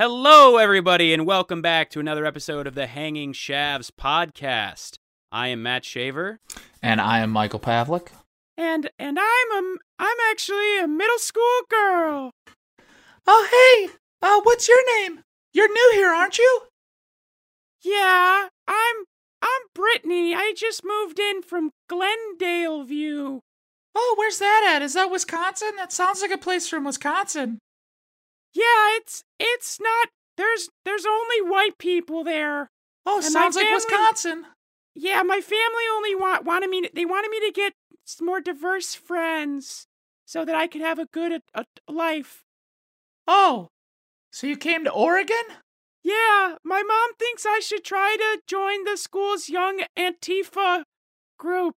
Hello, everybody, and welcome back to another episode of the Hanging Shavs podcast. I am Matt Shaver, And I am Michael Pavlik. and and I'm a I'm actually a middle school girl. Oh, hey, uh, what's your name? You're new here, aren't you? Yeah, I'm I'm Brittany. I just moved in from Glendale View. Oh, where's that at? Is that Wisconsin? That sounds like a place from Wisconsin. Yeah, it's it's not there's there's only white people there. Oh, And sounds like Wisconsin. Yeah, my family only want wanted me to, they wanted me to get more diverse friends so that I could have a good a, a life. Oh, so you came to Oregon? Yeah, my mom thinks I should try to join the school's young Antifa group.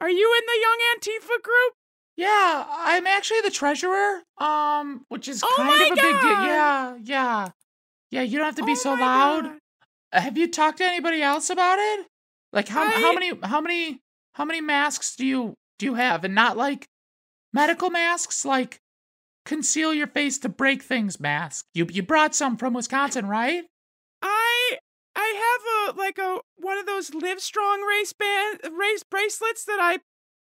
Are you in the young Antifa group? Yeah, I'm actually the treasurer. Um, which is Oh kind of a big deal. Yeah, yeah, yeah. You don't have to be Oh so loud. God. Have you talked to anybody else about it? Like how how many how many how many masks do you do you have? And not like medical masks, like conceal your face to break things mask. You you brought some from Wisconsin, right? I I have a like a one of those Livestrong race band race bracelets that I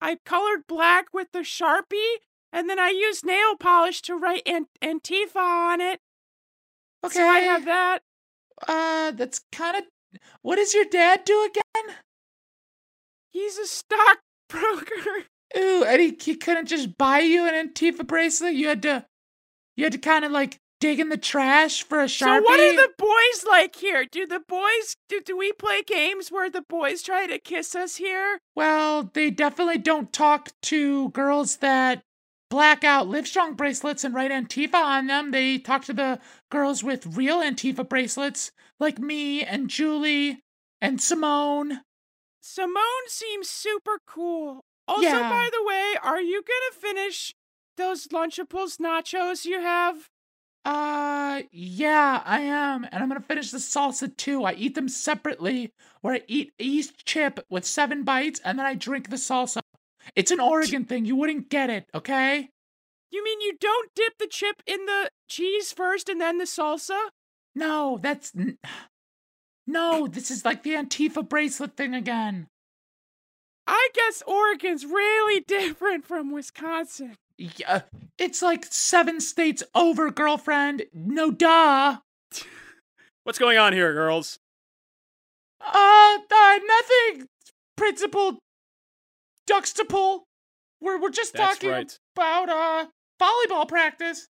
I colored black with the Sharpie and then I used nail polish to write Ant- Antifa on it. Okay. So I have that. uh that's kind of what does your dad do again? He's a stockbroker. Ooh, and he, he couldn't just buy you an Antifa bracelet. You had to you had to kind of like dig in the trash for a sharpie. So what are the boys like here? Do the boys do, do we play games where the boys try to kiss us here? Well, they definitely don't talk to girls that black out Livestrong bracelets and write Antifa on them. They talk to the girls with real Antifa bracelets, like me and Julie and Simone. Simone seems super cool. Also, Yeah. by the way, are you gonna finish those Lunchables nachos you have? Uh, yeah, I am. And I'm gonna finish the salsa too. I eat them separately, where I eat each chip with seven bites and then I drink the salsa. It's an Oregon thing. You wouldn't get it, okay? You mean you don't dip the chip in the cheese first and then the salsa? No, that's. n- No, this is like the Antifa bracelet thing again. I guess Oregon's really different from Wisconsin. Yeah, it's like seven states over, girlfriend. No duh. What's going on here, girls? Uh, uh nothing, Principal Duxtiple. We're we're just That's talking right. about uh volleyball practice.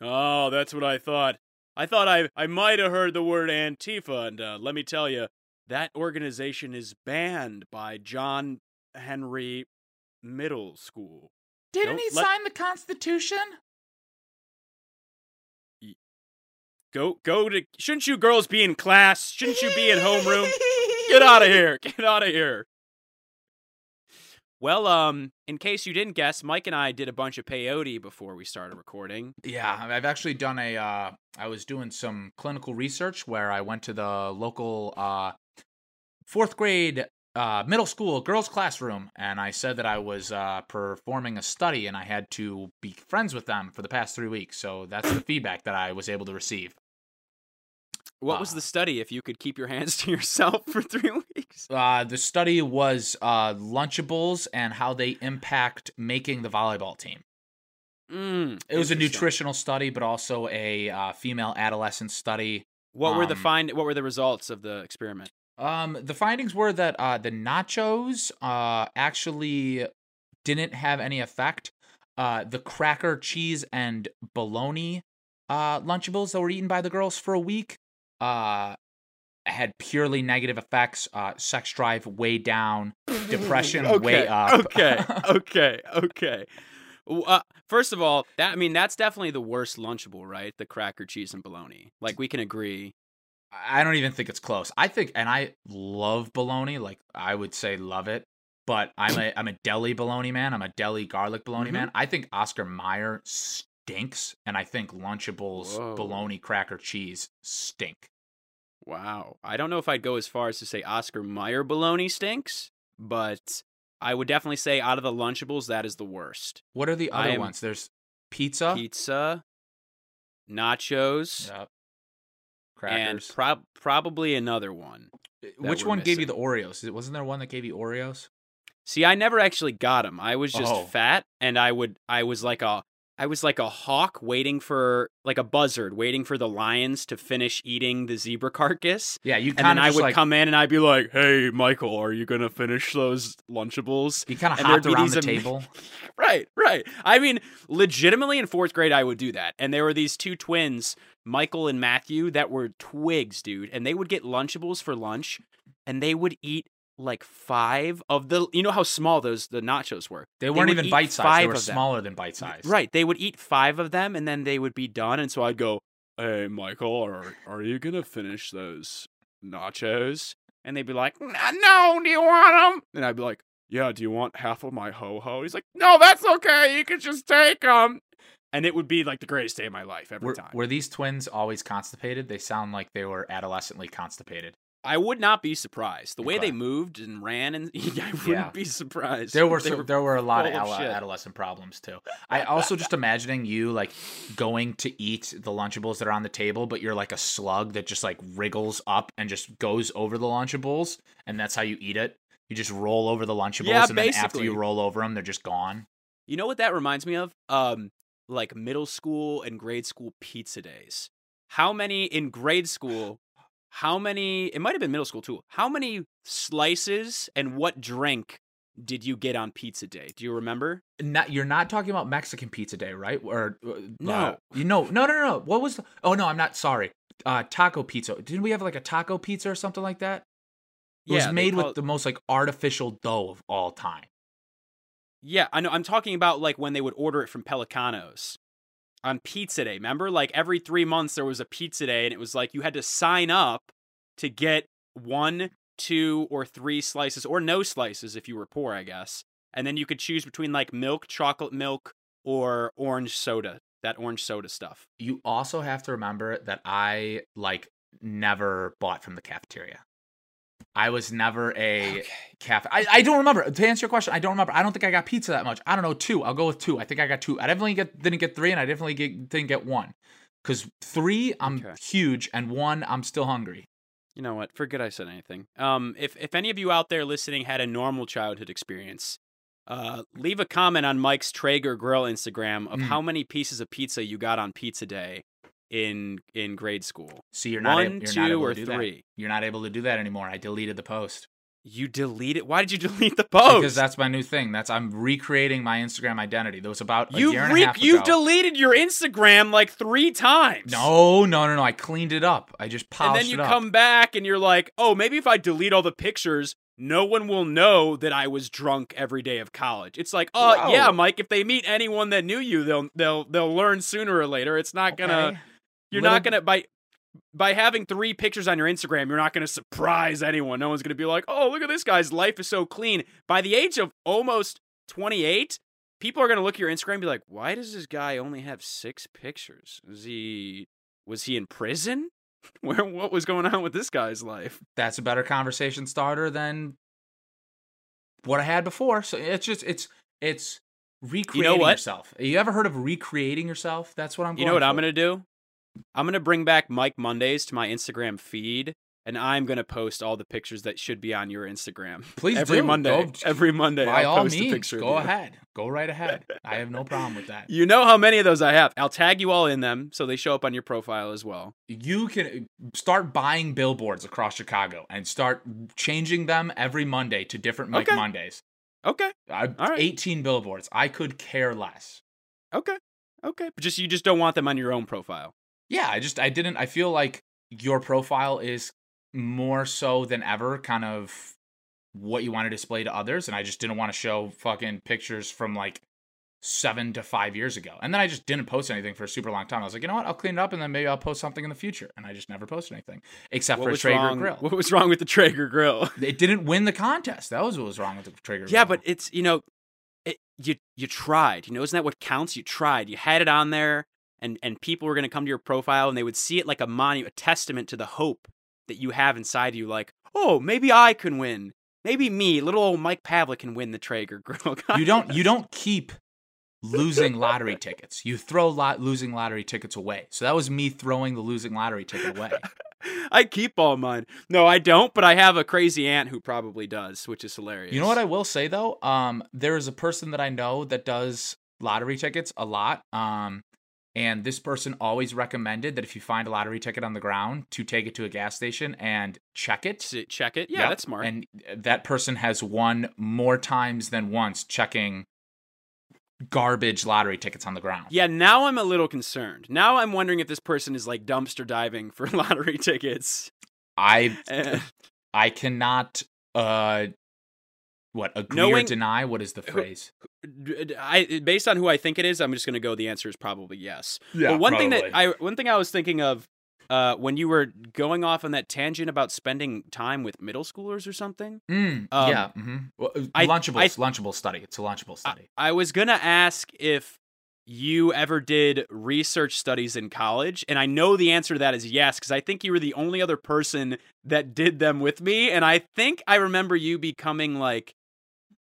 Oh, that's what I thought. I thought I I might have heard the word Antifa, and uh, let me tell you, that organization is banned by John Henry Middle School. Didn't he let- sign the Constitution? Go go to. Shouldn't you girls be in class? Shouldn't you be in homeroom? Get out of here! Get out of here! Well, um, in case you didn't guess, Mike and I did a bunch of peyote before we started recording. Yeah, I've actually done a. Uh, I was doing some clinical research where I went to the local uh, fourth grade uh, middle school girls' classroom, and I said that I was uh, performing a study, and I had to be friends with them for the past three weeks. So that's the feedback that I was able to receive. What was Uh, the study? If you could keep your hands to yourself for three weeks. Uh, the study was uh, Lunchables and how they impact making the volleyball team. Mm, It was a nutritional study, but also a uh, female adolescent study. What were the um, find? What were the results of the experiment? Um, the findings were that uh, the nachos uh, actually didn't have any effect. Uh, the cracker, cheese, and bologna uh, Lunchables that were eaten by the girls for a week uh, had purely negative effects. Uh, sex drive way down, depression way up. Okay, okay, okay. Uh, first of all, that I mean that's definitely the worst Lunchable, right? The cracker, cheese, and bologna. Like we can agree. I don't even think it's close. I think, and I love bologna. Like I would say, love it. But I'm a I'm a deli bologna man. I'm a deli garlic bologna Mhm. man. I think Oscar Mayer stinks, and I think Lunchables Whoa. bologna cracker cheese stink. Wow. I don't know if I'd go as far as to say Oscar Mayer bologna stinks, but I would definitely say out of the Lunchables, that is the worst. What are the other ones? There's pizza. Pizza, nachos, Yep. And crackers. prob- probably another one. Eh, which we're one gave you the Oreos? Wasn't there one that gave you Oreos? See, I never actually got them. I was just Oh. fat, and I would I was like a I was like a hawk waiting for like a buzzard waiting for the lions to finish eating the zebra carcass. Yeah, you And then I would like come in and I'd be like, "Hey, Michael, are you gonna finish those Lunchables?" you kind of and hopped around the am- table. Right, right. I mean, legitimately in fourth grade, I would do that. And there were these two twins, Michael and Matthew, that were twigs, dude. And they would get Lunchables for lunch, and they would eat like five of the. You know how small those the nachos were. They weren't would even bite sized. They were smaller than bite sized. Right. They would eat five of them, and then they would be done. And so I'd go, "Hey, Michael, are are you gonna finish those nachos?" And they'd be like, "N- "No, do you want them?" And I'd be like, "Yeah, do you want half of my ho ho?" He's like, "No, that's okay. You can just take them." And it would be like the greatest day of my life every Were, time. were these twins always constipated? They sound like they were adolescently constipated. I would not be surprised. The way Okay. they moved and ran, and I wouldn't Yeah. be surprised. There were, They some, there were a lot of of adolescent problems too. I also just imagining you like going to eat the Lunchables that are on the table, but you're like a slug that just like wriggles up and just goes over the Lunchables, and that's how you eat it. You just roll over the Lunchables, Yeah, and then after you roll over them, they're just gone. You know what that reminds me of? Um, like middle school and grade school pizza days. How many in grade school? How many? It might have been middle school too. How many slices and what drink did you get on pizza day? Do you remember? Not you're not talking about Mexican pizza day, right? Or uh, No. uh, you know, no, no, no, no. What was? The, oh no, I'm not sorry. Uh, taco pizza. Didn't we have like a taco pizza or something like that? It was made with it- the most like artificial dough of all time. Yeah, I know. I'm talking about like when they would order it from Pelicanos on pizza day. Remember, like every three months there was a pizza day, and it was like you had to sign up to get one, two, or three slices, or no slices if you were poor, I guess. And then you could choose between like milk, chocolate milk, or orange soda. That orange soda stuff. You also have to remember that I like never bought from the cafeteria. I was never a cafe. I, I don't remember. To answer your question, I don't remember. I don't think I got pizza that much. I don't know. Two. I'll go with two. I think I got two. I definitely get didn't get three, and I definitely get, didn't get one. Because three, I'm Okay. huge, and one, I'm still hungry. You know what? Forget I said anything. Um, if if any of you out there listening had a normal childhood experience, uh, leave a comment on Mike's Traeger Grill Instagram of Mm. how many pieces of pizza you got on pizza day in in grade school. So you're not, One, able, you're two, not able or to do that. three. You're not able to do that anymore. I deleted the post You deleted? Why did you delete the post? because that's my new thing. That's I'm recreating my Instagram identity. That was about a you year and re- a half You've deleted your Instagram like three times. No, no, no, no. I cleaned it up. I just and then you come back and you're like, oh, maybe if I delete all the pictures, no one will know that I was drunk every day of college. It's like, oh Whoa. yeah, Mike. If they meet anyone that knew you, they'll they'll they'll learn sooner or later. It's not gonna. You're Little- not gonna by by having three pictures on your Instagram. You're not gonna surprise anyone. No one's gonna be like, oh, look at this guy's life is so clean. By the age of almost 28. People are gonna look at your Instagram and be like, "Why does this guy only have six pictures? Is he was he in prison? Where what was going on with this guy's life?" That's a better conversation starter than what I had before. So it's just it's it's recreating what? yourself. You ever heard of recreating yourself? That's what I'm. You know what I'm gonna do? I'm gonna bring back Mike Mondays to my Instagram feed, and I'm gonna post all the pictures that should be on your Instagram. Please every do. Monday. Go- every Monday, By I'll all post a means, picture. go ahead. Go right ahead. I have no problem with that. You know how many of those I have. I'll tag you all in them so they show up on your profile as well. You can uh, start buying billboards across Chicago and start changing them every Monday to different Mike Okay. Mondays. Okay, I, All right. 18 billboards. I could care less. okay, okay. But just you just don't want them on your own profile. Yeah, I just I didn't I feel like your profile is more so than ever kind of what you want to display to others and I just didn't want to show fucking pictures from like 7 to 5 years ago. And then I just didn't post anything for a super long time. I was like, "You know what? I'll clean it up and then maybe I'll post something in the future." And I just never posted anything except What for was Traeger wrong? Grill. What was wrong with the Traeger Grill? It didn't win the contest. That was what was wrong with the Traeger Yeah, Grill. but it's you know, it, you you tried. You know, isn't that what counts? You tried. You had it on there, and and people were gonna come to your profile and they would see it like a monument, a testament to the hope that you have inside you. Like, oh, maybe I can win. Maybe me, little old Mike Pavlik, can win the Traeger Grill. you don't you don't keep losing lottery tickets. You throw lot losing lottery tickets away. So that was me throwing the losing lottery ticket away. I keep all mine. No, I don't, but I have a crazy aunt who probably does, which is hilarious. You know what I will say though? Um, there is a person that I know that does lottery tickets a lot. Um, and this person always recommended that if you find a lottery ticket on the ground, to take it to a gas station and check it. Check it? Yeah, Yep. that's smart. And that person has won more times than once checking garbage lottery tickets on the ground. yeah, now I'm a little concerned. Now I'm wondering if this person is like dumpster diving for lottery tickets. I Eh, I cannot uh what agree or deny what is the phrase? I based on who I think it is, I'm just going to go the answer is probably yes. Yeah, but one thing that I one thing I was thinking of uh, when you were going off on that tangent about spending time with middle schoolers or something, Mm, Um, yeah, hmm well, uh, I- I- Lunchable study. It's a Lunchable study. I was gonna ask if you ever did research studies in college, and I know the answer to that is yes, because I think you were the only other person that did them with me, and I think I remember you becoming like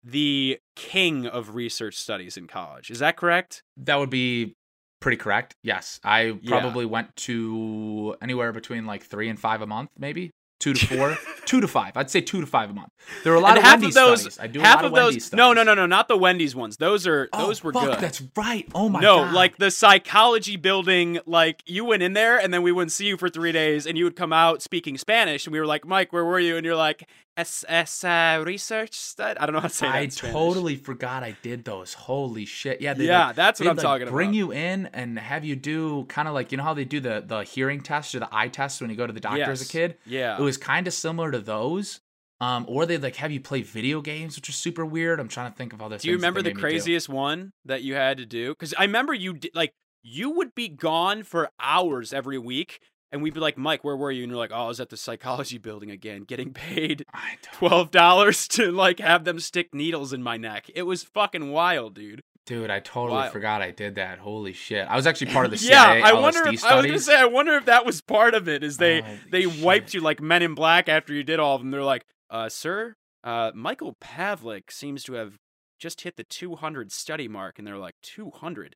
the king of research studies in college. Is that correct? That would be pretty correct. Yes, I Yeah. probably went to anywhere between like three and five a month, maybe two to four, two to five. I'd say two to five a month. There are a lot And of half Wendy's of those, studies. I do a half lot of of, those. Wendy's studies. No, no, no, no, not the Wendy's ones. Those are Oh, those were fuck, good. That's right. Oh my no, god. No, like the psychology building, like you went in there and then we wouldn't see you for three days and you would come out speaking Spanish and we were like, Mike, where were you? And you're like, S S uh, research stud. I don't know how to say that. I totally forgot I did those. Holy shit. Yeah, they Yeah, like, that's what I'm like, talking bring about. Bring you in and have you do kind of like you know how they do the the hearing test or the eye test when you go to the doctor as a kid. Yeah. It was kind of similar to those. Um, or they'd like have you play video games, which is super weird. I'm trying to think of all this. do you remember the made me do. craziest one that you had to do? Because I remember you did, like you would be gone for hours every week. And we'd be like, Mike, where were you? And you're like, oh, I was at the psychology building again, getting paid twelve dollars to like have them stick needles in my neck. It was fucking wild, dude. Dude, I totally Wild. forgot I did that. Holy shit! I was actually part of the yeah, I LSD wonder. If, I was gonna say, I wonder if that was part of it. Is they Holy they wiped you like Men in Black after you did all of them? They're like, uh, sir, uh, Michael Pavlik seems to have just hit the 200 study mark, and they're like, 200.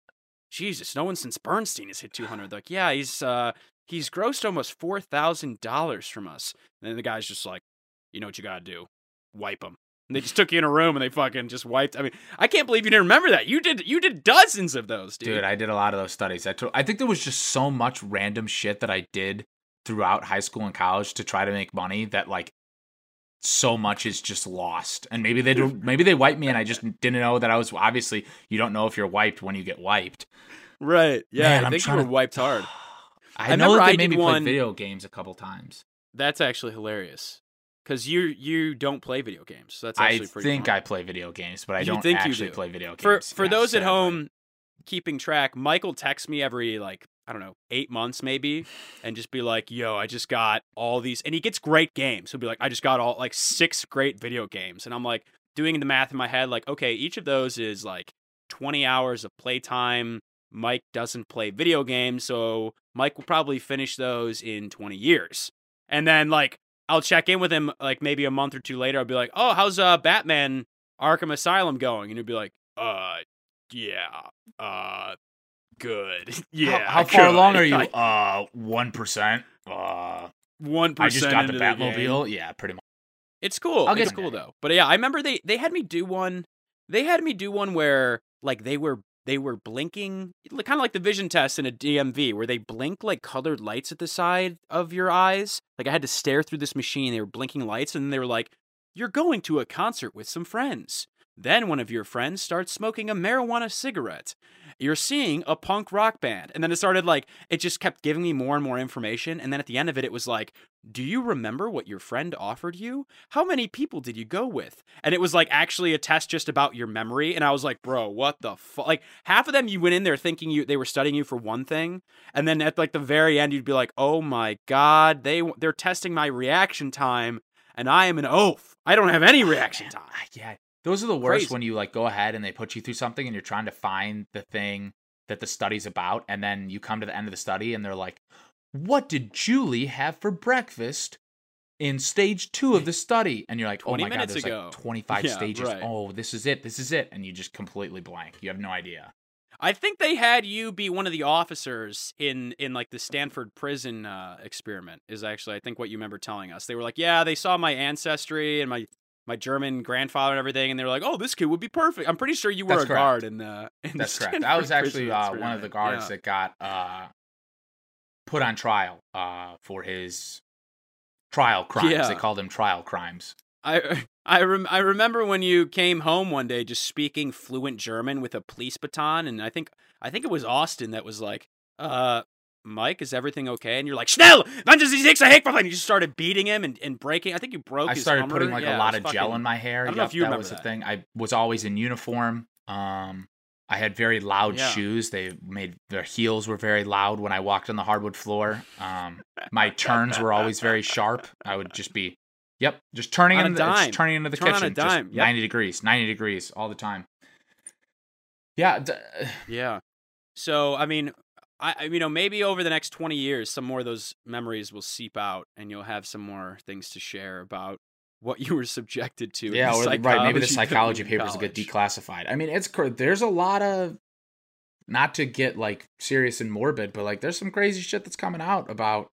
Jesus, no one since Bernstein has hit 200. They're Like, yeah, he's uh he's grossed almost four thousand dollars from us. And the guy's just like, you know what you gotta do, wipe him. And they just took you in a room and they fucking just wiped. I mean, I can't believe you didn't remember that. You did. You did dozens of those, dude. Dude, I did a lot of those studies. I, to- I think there was just so much random shit that I did throughout high school and college to try to make money that like so much is just lost. And maybe they do, maybe they wiped me and I just didn't know that I was obviously you don't know if you're wiped when you get wiped. Right. Yeah, Man, I I'm think you were to- wiped hard. I, I know that I they made did me one- play video games a couple times. That's actually hilarious. Because you you don't play video games. So that's I pretty think fun. I play video games, but I You don't think you actually do. play video games. for for those at home keeping track, Michael texts me every like I don't know eight months maybe, and just be like, "Yo, I just got all these," and he gets great games. He'll be like, "I just got all like six great video games," and I'm like doing the math in my head, like, okay, each of those is like 20 hours of playtime. Mike doesn't play video games, so Mike will probably finish those in 20 years. And then like I'll check in with him like maybe a month or two later. I'll be like, "Oh, how's uh Batman Arkham Asylum going?" And he'll be like, "Uh, yeah, uh, good, yeah." how, how far good." along are you? Like, Uh, one percent. Uh, One I just got the. Batmobile. yeah, pretty much. It's cool. I'll get it's cool though. But yeah, I remember they they had me do one. They had me do one where like they were they were blinking, kind of like the vision test in a DMV, where they blink like colored lights at the side of your eyes. Like I had to stare through this machine. They were blinking lights, and they were like, "You're going to a concert with some friends." Then one of your friends starts smoking a marijuana cigarette. You're seeing a punk rock band. And then it started like, it just kept giving me more and more information. And then at the end of it, it was like, do you remember what your friend offered you? How many people did you go with? And it was like actually a test just about your memory. And I was like, bro, what the fuck? Like half of them you went in there thinking you they were studying you for one thing, and then at like the very end you'd be like, oh my god, they they're testing my reaction time, and I am an oaf. I don't have any reaction time. Yeah, those are the worst Crazy. when you like go ahead and they put you through something and you're trying to find the thing that the study's about, and then you come to the end of the study and they're like, "What did Julie have for breakfast?" In stage two of the study, and you're like, "Oh 20 my god, there's ago." like 25 Yeah, stages. right. Oh, this is it. This is it." And you just completely blank. You have no idea. I think they had you be one of the officers in in like the Stanford prison uh, experiment. Is actually I think what you remember telling us. They were like, yeah, they saw my ancestry and my my German grandfather and everything, and they were like, oh, this kid would be perfect. I'm pretty sure you were That's a correct. guard in the. In That's the correct. I was actually uh, one of the guards Yeah. that got uh, put on trial uh, for his trial crimes. Yeah. They called him trial crimes. I I rem- I remember when you came home one day just speaking fluent German with a police baton, and I think I think it was Austin that was like, "Uh, Mike, is everything okay?" And you're like, "Schnell, wann Sie sich Heckwaffen?" And you just started beating him and, and breaking. I think you broke. I started Hummer. putting like Yeah, a lot of gel in my hair. I don't know if you that remember was the that. thing. I was always in uniform. Um, I had very loud Yeah. shoes. They made their heels were very loud when I walked on the hardwood floor. Um, my turns were always very sharp. I would just be, yep, just turning On into the, just turning into the Turn a kitchen, just yep. ninety degrees, ninety degrees all the time. Yeah, d- Yeah. So I mean, I you know maybe over the next twenty years, some more of those memories will seep out, and you'll have some more things to share about what you were subjected to. yeah, or the- right. Maybe the psychology psychology building in papers will get declassified. I mean, it's there's a lot of not to get like serious and morbid, but like there's some crazy shit that's coming out about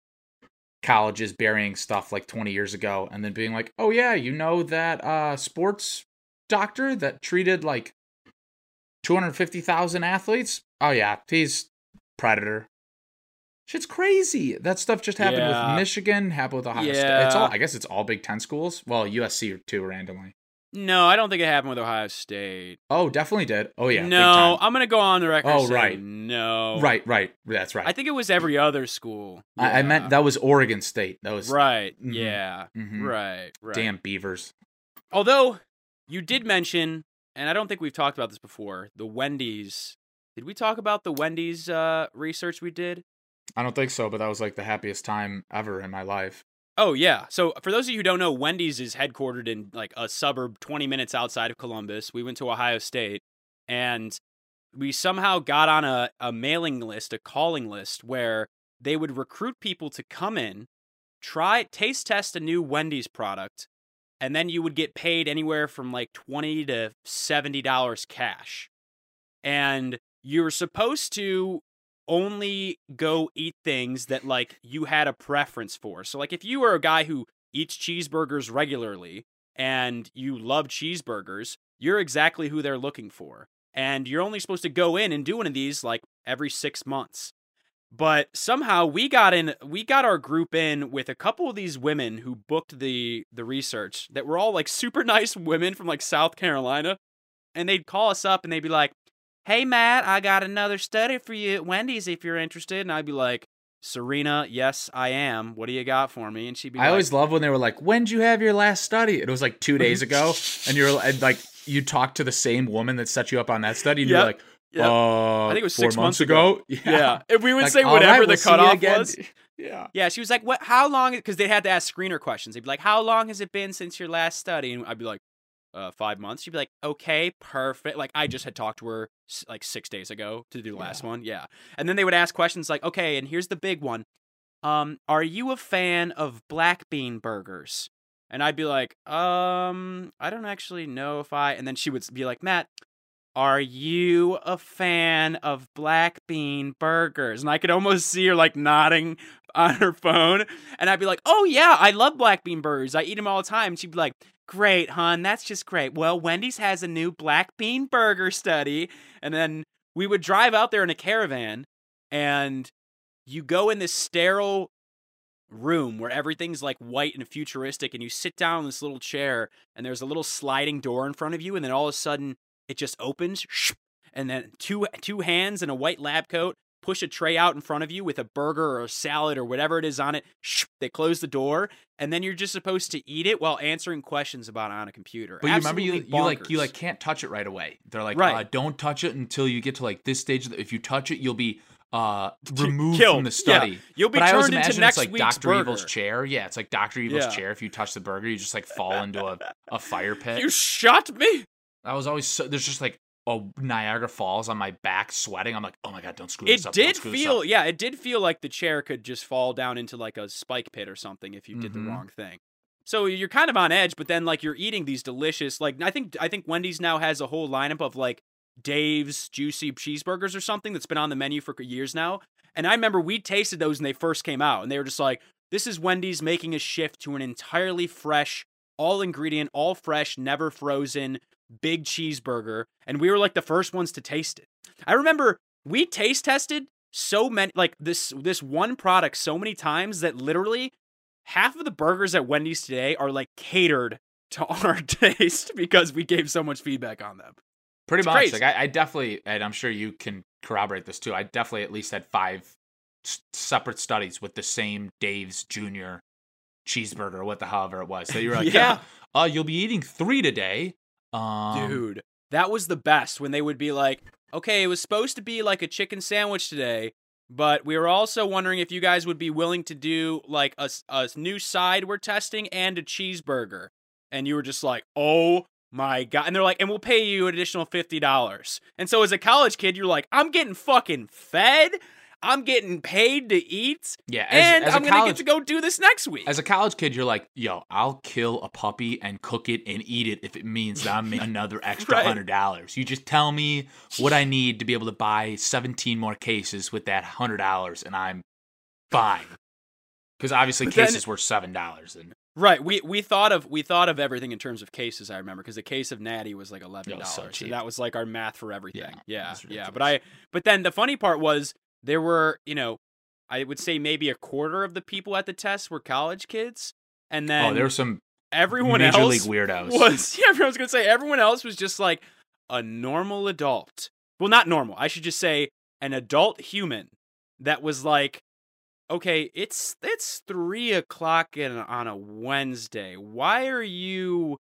colleges burying stuff like 20 years ago and then being like, "Oh yeah, you know that uh sports doctor that treated like 250,000 athletes? Oh yeah, he's predator." Shit's crazy. That stuff just happened Yeah. with Michigan, happened with Ohio State. It's all I guess it's all Big 10 schools. Well, USC too randomly. No, I don't think it happened with Ohio State. Oh, definitely did. Oh yeah. big no. I'm gonna go on the record. Oh, right. No. Right, right. That's right. I think it was every other school. I, I meant that was Oregon State. That was Right. Mhm. Yeah. Mhm. Right. Right. damn Beavers. Although you did mention, and I don't think we've talked about this before, the Wendy's. Did we talk about the Wendy's uh, research we did? I don't think so, but that was like the happiest time ever in my life. Oh yeah. So for those of you who don't know, Wendy's is headquartered in like a suburb 20 minutes outside of Columbus. We went to Ohio State and we somehow got on a, a mailing list, a calling list where they would recruit people to come in, try taste test a new Wendy's product, and then you would get paid anywhere from like 20 to 70 dollars cash. And you were supposed to only go eat things that like you had a preference for. So like if you were a guy who eats cheeseburgers regularly and you love cheeseburgers, you're exactly who they're looking for. And you're only supposed to go in and do one of these like every 6 months. But somehow we got in we got our group in with a couple of these women who booked the the research that were all like super nice women from like South Carolina and they'd call us up and they'd be like hey Matt, I got another study for you at Wendy's if you're interested. And I'd be like, Serena, yes, I am. What do you got for me? And she'd be like, I like, always love when they were like, "When'd you have your last study?" It was like two days ago, and you're and, like, you talked to the same woman that set you up on that study, and Yep, you're like, yep. "Uh, I think it was six months months ago." Yeah, yeah. If we would Like, say whatever right, the we'll cutoff was. Yeah. Yeah, she was like, "What? How long?" Because they had to ask screener questions. They'd be like, "How long has it been since your last study?" And I'd be like, uh, five months." She'd be like, "Okay, perfect." Like I just had talked to her like six days ago to do the last one. Yeah, and then they would ask questions like, "Okay, and here's the big one. Um, are you a fan of black bean burgers?" And I'd be like, "Um, I don't actually know if I." And then she would be like, "Matt." Are you a fan of black bean burgers? And I could almost see her like nodding on her phone. And I'd be like, oh, yeah, I love black bean burgers. I eat them all the time. And she'd be like, great, hon. That's just great. Well, Wendy's has a new black bean burger study. And then we would drive out there in a caravan and you go in this sterile room where everything's like white and futuristic and you sit down in this little chair and there's a little sliding door in front of you and then all of a sudden it just opens and then two two hands in a white lab coat push a tray out in front of you with a burger or a salad or whatever it is on it they close the door and then you're just supposed to eat it while answering questions about it on a computer But you remember you you like you like can't touch it right away. They're like, Right. uh, don't touch it until you get to like this stage. If you touch it, you'll be uh removed killed. from the Yeah. study. You'll be but I turned into next it's like week's Doctor Evil's chair. Yeah, it's like Doctor Evil's Yeah. chair. If you touch the burger, you just like fall into a, a fire pit. you shot me I was always so, there's just like a Niagara Falls on my back, sweating. I'm like, oh my god, don't screw it this up. don't did feel yeah it did feel like the chair could just fall down into like a spike pit or something if you did Mhm. the wrong thing so you're kind of on edge but then like you're eating these delicious like i think i think wendy's now has a whole lineup of like Dave's juicy cheeseburgers or something that's been on the menu for years now. And I remember we tasted those when they first came out, and they were just like, "This is Wendy's making a shift to an entirely fresh, all ingredient, all fresh, never frozen, big cheeseburger." And we were like the first ones to taste it. I remember we taste tested so many like this this one product so many times that literally half of the burgers at Wendy's today are like catered to our taste because we gave so much feedback on them. Pretty It's much. crazy. Like I, I definitely, and I'm sure you can corroborate this too. I definitely at least had five s- separate studies with the same Dave's Junior cheeseburger, what the however it was. So you were like, Yeah. yeah, uh, you'll be eating three today. Um, Dude, that was the best when they would be like, okay, it was supposed to be like a chicken sandwich today, but we were also wondering if you guys would be willing to do like a, a new side we're testing and a cheeseburger. And you were just like, oh my God. And they're like, and we'll pay you an additional $50. And so as a college kid, you're like, I'm getting fucking fed. I'm getting paid to eat. yeah. As, and as I'm a going to get to go do this next week. as a college kid, you're like, yo, I'll kill a puppy and cook it and eat it if it means that I'm another extra Right. hundred dollars. You just tell me what I need to be able to buy 17 more cases with that hundred dollars, and I'm fine. Because obviously But then- cases were seven dollars, and Right. We we thought of we thought of everything in terms of cases. I remember because the case of Natty was like eleven dollars, so and that was like our math for everything. Yeah, Yeah, yeah. But I but then the funny part was there were you know I would say maybe a quarter of the people at the test were college kids, and then oh, there were some everyone major else league weirdos. was yeah. I was gonna say everyone else was just like a normal adult. Well, not normal. I should just say an adult human that was like, okay, it's it's three o'clock in, on a Wednesday. Why are you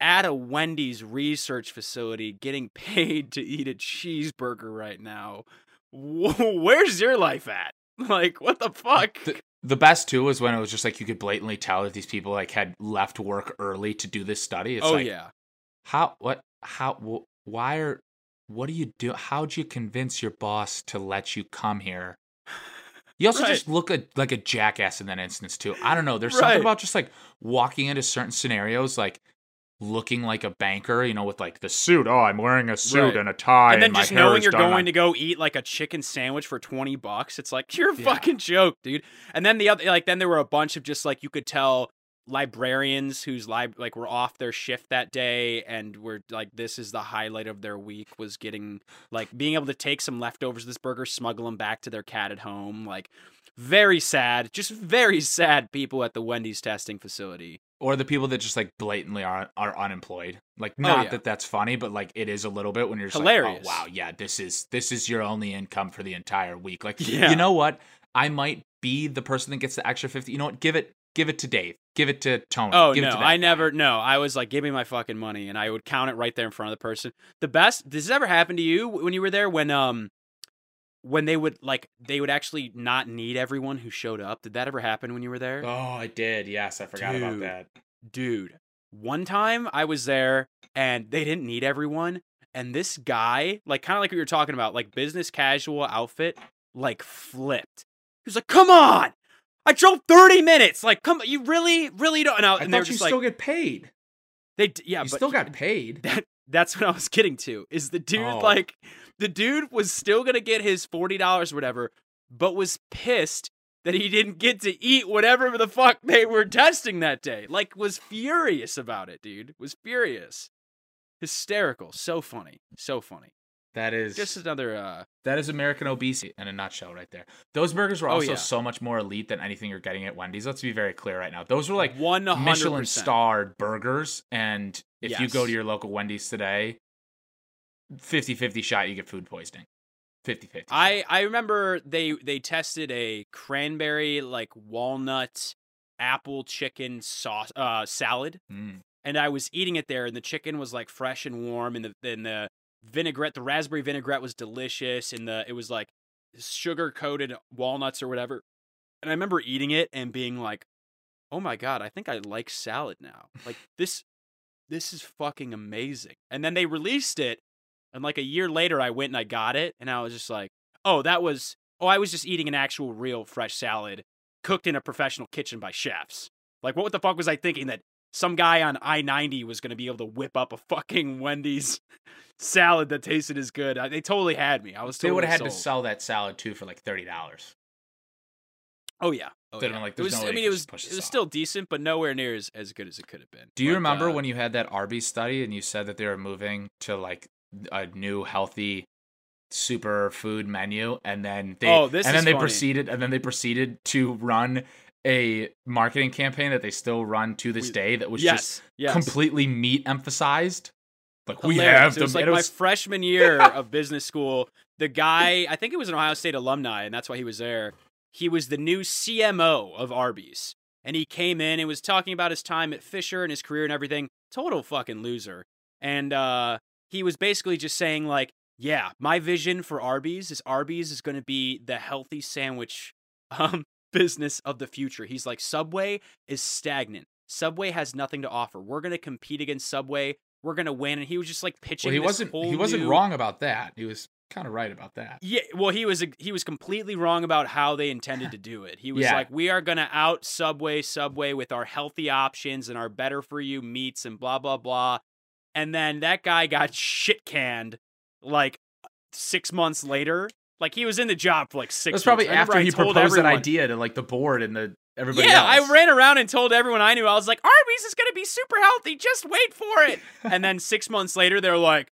at a Wendy's research facility getting paid to eat a cheeseburger right now? Wh- Where's your life at? Like, what the fuck? The, the best too was when it was just like you could blatantly tell that these people like had left work early to do this study. It's oh like, yeah. how what how wh- why are what do you do? How'd you convince your boss to let you come here? You also Right. just look a, like a jackass in that instance too. I don't know. There's Right. something about just like walking into certain scenarios, like looking like a banker, you know, with like the suit. Oh, I'm wearing a suit Right. and a tie, and then my just knowing you're going to go eat like a chicken sandwich for 20 bucks it's like you're a Yeah. fucking joke dude and then the other like then there were a bunch of just like you could tell librarians whose lib like were off their shift that day and were like this is the highlight of their week was getting like being able to take some leftovers of this burger smuggle them back to their cat at home like very sad just very sad people at the wendy's testing facility or the people that just like blatantly are are unemployed. Like not Oh, yeah. that that's funny, but like it is a little bit when you're just Hilarious. like, oh wow, yeah, this is this is your only income for the entire week. Like, Yeah. you know what? I might be the person that gets the extra fifty. You know what? Give it give it to Dave. Give it to Tony. Oh give it no, to I guy. never. No, I was like, give me my fucking money, and I would count it right there in front of the person. The best. Does this ever happen to you when you were there? When um, when they would like they would actually not need everyone who showed up. Did that ever happen when you were there? Oh, I did. Yes, I forgot about that. Dude, one time I was there and they didn't need everyone, and this guy, like kind of like what you were talking about, like business casual outfit, like flipped. He was like, "Come on." I drove 30 minutes. Like, come, you really, really don't. And, I, I and thought you like, still get paid. they, yeah, you but still got paid. that that's what I was getting to. Is the dude Oh. like the dude was still gonna get his forty dollars or whatever, but was pissed that he didn't get to eat whatever the fuck they were testing that day. Like was furious about it, dude. Was furious. Hysterical. So funny. So funny. That is Just another uh that is American obesity in a nutshell, right there. Those burgers were Oh, also yeah. so much more elite than anything you're getting at Wendy's. Let's be very clear right now. Those were like one Michelin starred burgers. And if you go to your local Wendy's today, 50 50 shot you get food poisoning. 50 50. I I remember they they tested a cranberry like walnut apple chicken sauce uh salad Mm. and I was eating it there, and the chicken was like fresh and warm, and the and the vinaigrette, the raspberry vinaigrette was delicious, and the it was like sugar coated walnuts or whatever. And I remember eating it and being like, "Oh my god, I think I like salad now. Like this, this is fucking amazing." And then they released it, and like a year later, I went and I got it, and I was just like, "Oh, that was oh, I was just eating an actual real fresh salad cooked in a professional kitchen by chefs." Like, what the fuck was I thinking that some guy on I ninety was gonna be able to whip up a fucking Wendy's salad that tasted as good. I, they totally had me. I was They would have had to sell that salad too for like thirty dollars. Oh yeah. Oh, yeah. like, it was. no I mean, it was. It was off." still decent, but nowhere near as, as good as it could have been. Do you But, remember uh, when you had that Arby's study and you said that they were moving to like a new healthy super food menu and then they Oh, this and then they funny. proceeded and then they proceeded to run a marketing campaign that they still run to this We- day that was yes, just yes. completely meat emphasized. Like we Hilarious. have It was like it my was- freshman year of business school. The guy, I think it was an Ohio State alumni, and that's why he was there. He was the new CMO of Arby's, and he came in and was talking about his time at Fisher and his career and everything. Total fucking loser. And uh, he was basically just saying like, "Yeah, my vision for Arby's is Arby's is going to be the healthy sandwich um, business of the future." He's like, "Subway is stagnant. Subway has nothing to offer. We're going to compete against Subway." We're gonna win, and he was just like pitching. well, he wasn't he wasn't new- wrong about that. He was kind of right about that. Yeah, well, he was he was completely wrong about how they intended to do it. He was Yeah. like, "We are gonna out Subway Subway with our healthy options and our better for you meats and blah blah blah," and then that guy got shit canned like six months later. Like he was in the job for like six. Was probably. After I he proposed that everyone- idea to like the board and the everybody yeah, else. I ran around and told everyone I knew. I was like, Arby's is gonna be super healthy. Just wait for it. and then six months later, they're like,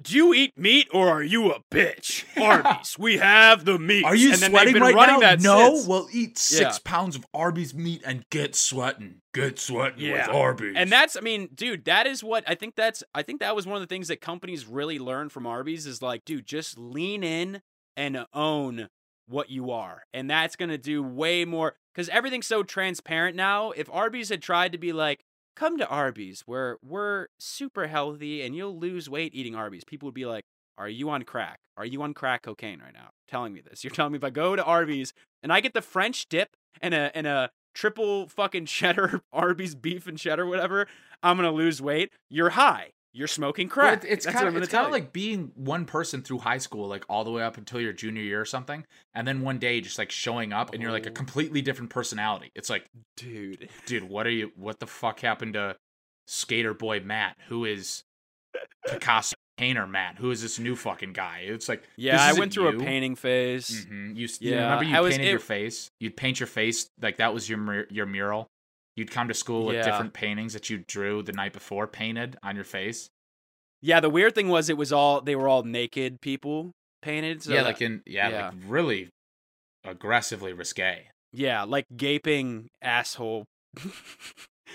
"Do you eat meat or are you a bitch?" Arby's, we have the meat. Are you and sweating right running now? No. since. Well, eat six Yeah. pounds of Arby's meat and get sweating. Get sweating Yeah. with Arby's. And that's, I mean, dude, that is what I think. That's, I think that was one of the things that companies really learn from Arby's is like, dude, just lean in and own what you are, and that's gonna do way more because everything's so transparent now. If Arby's had tried to be like, come to Arby's where we're super healthy and you'll lose weight eating Arby's, people would be like, are you on crack? Are you on crack cocaine right now? Telling me this. You're telling me if I go to Arby's and I get the French dip and a and a triple fucking cheddar Arby's beef and cheddar whatever, I'm gonna lose weight. You're high. You're smoking crack. it- it's kind of it's kind of like being one person through high school, like all the way up until your junior year or something, and then one day just like showing up and you're like a Oh. completely different personality. It's like, dude. dude, what are you? What the fuck happened to Skater Boy Matt? Who is Picasso Painter Matt? Who is this new fucking guy? It's like, Yeah, I went through you. a painting phase. Mhm. You, s- you remember you I was- painted your face. You'd paint your face like that was your mur- your mural. You'd come to school with Yeah. different paintings that you drew the night before, painted on your face. Yeah, the weird thing was it was all they were all naked people painted. So yeah, that- like in yeah, yeah. like really aggressively risque. yeah, like gaping asshole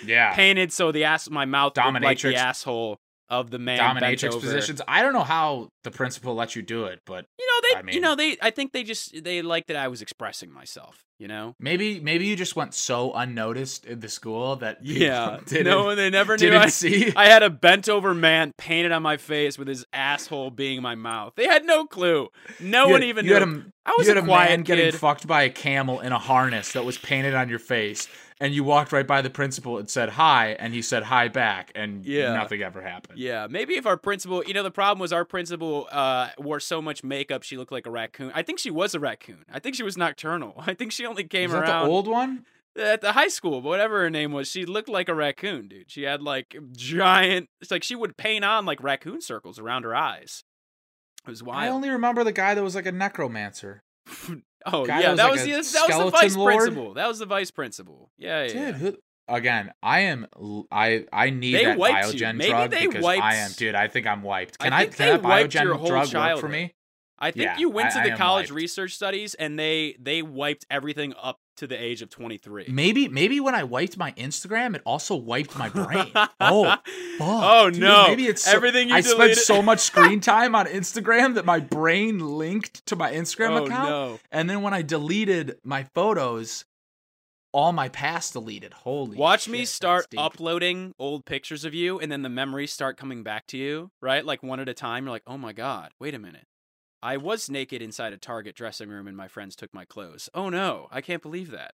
Yeah, painted so the ass my mouth looked like the asshole of the man dominatrix positions. I don't know how the principal let you do it, but You know they I mean, you know they I think they just they liked that I was expressing myself, you know? maybe maybe you just went so unnoticed in the school that Yeah. didn't, no, they never knew I, see. I had a bent over man painted on my face with his asshole being my mouth. They had no clue. No You one had- even you knew. had a, I was you had a a quiet man getting fucked by a camel in a harness that was painted on your face, and you walked right by the principal and said hi, and he said hi back, and Yeah. nothing ever happened. Yeah, maybe if our principal, you know, the problem was our principal uh, wore so much makeup she looked like a raccoon. I think she was a raccoon. I think she was nocturnal. I think she only came Was around the old one? at the high school, but whatever her name was, she looked like a raccoon, dude. She had like giant. It's like she would paint on like raccoon circles around her eyes. It was wild. I only remember the guy that was like a necromancer. oh guy yeah, that was that was a the, that was the vice lord? principal. That was the vice principal. Yeah, yeah. Dude, who, again, I am. I I need They that you. biogen Maybe drug they because wiped- I am. Dude, I think I'm wiped. Can I, think can that biogen drug work for me? I think Yeah, you went to I the am college wiped. research studies and they they wiped everything up to the age of 23. Maybe maybe when I wiped my Instagram, it also wiped my brain. oh, fuck. Oh dude, no! Maybe it's so- everything you I deleted. spent so much screen time on Instagram that my brain linked to my Instagram oh account. no! And then when I deleted my photos, all my past deleted. Holy Watch me start uploading old pictures of you, and then the memories start coming back to you, right? Like one at a time. You're like, oh my god, wait a minute. I was naked inside a Target dressing room, and my friends took my clothes. Oh no, I can't believe that.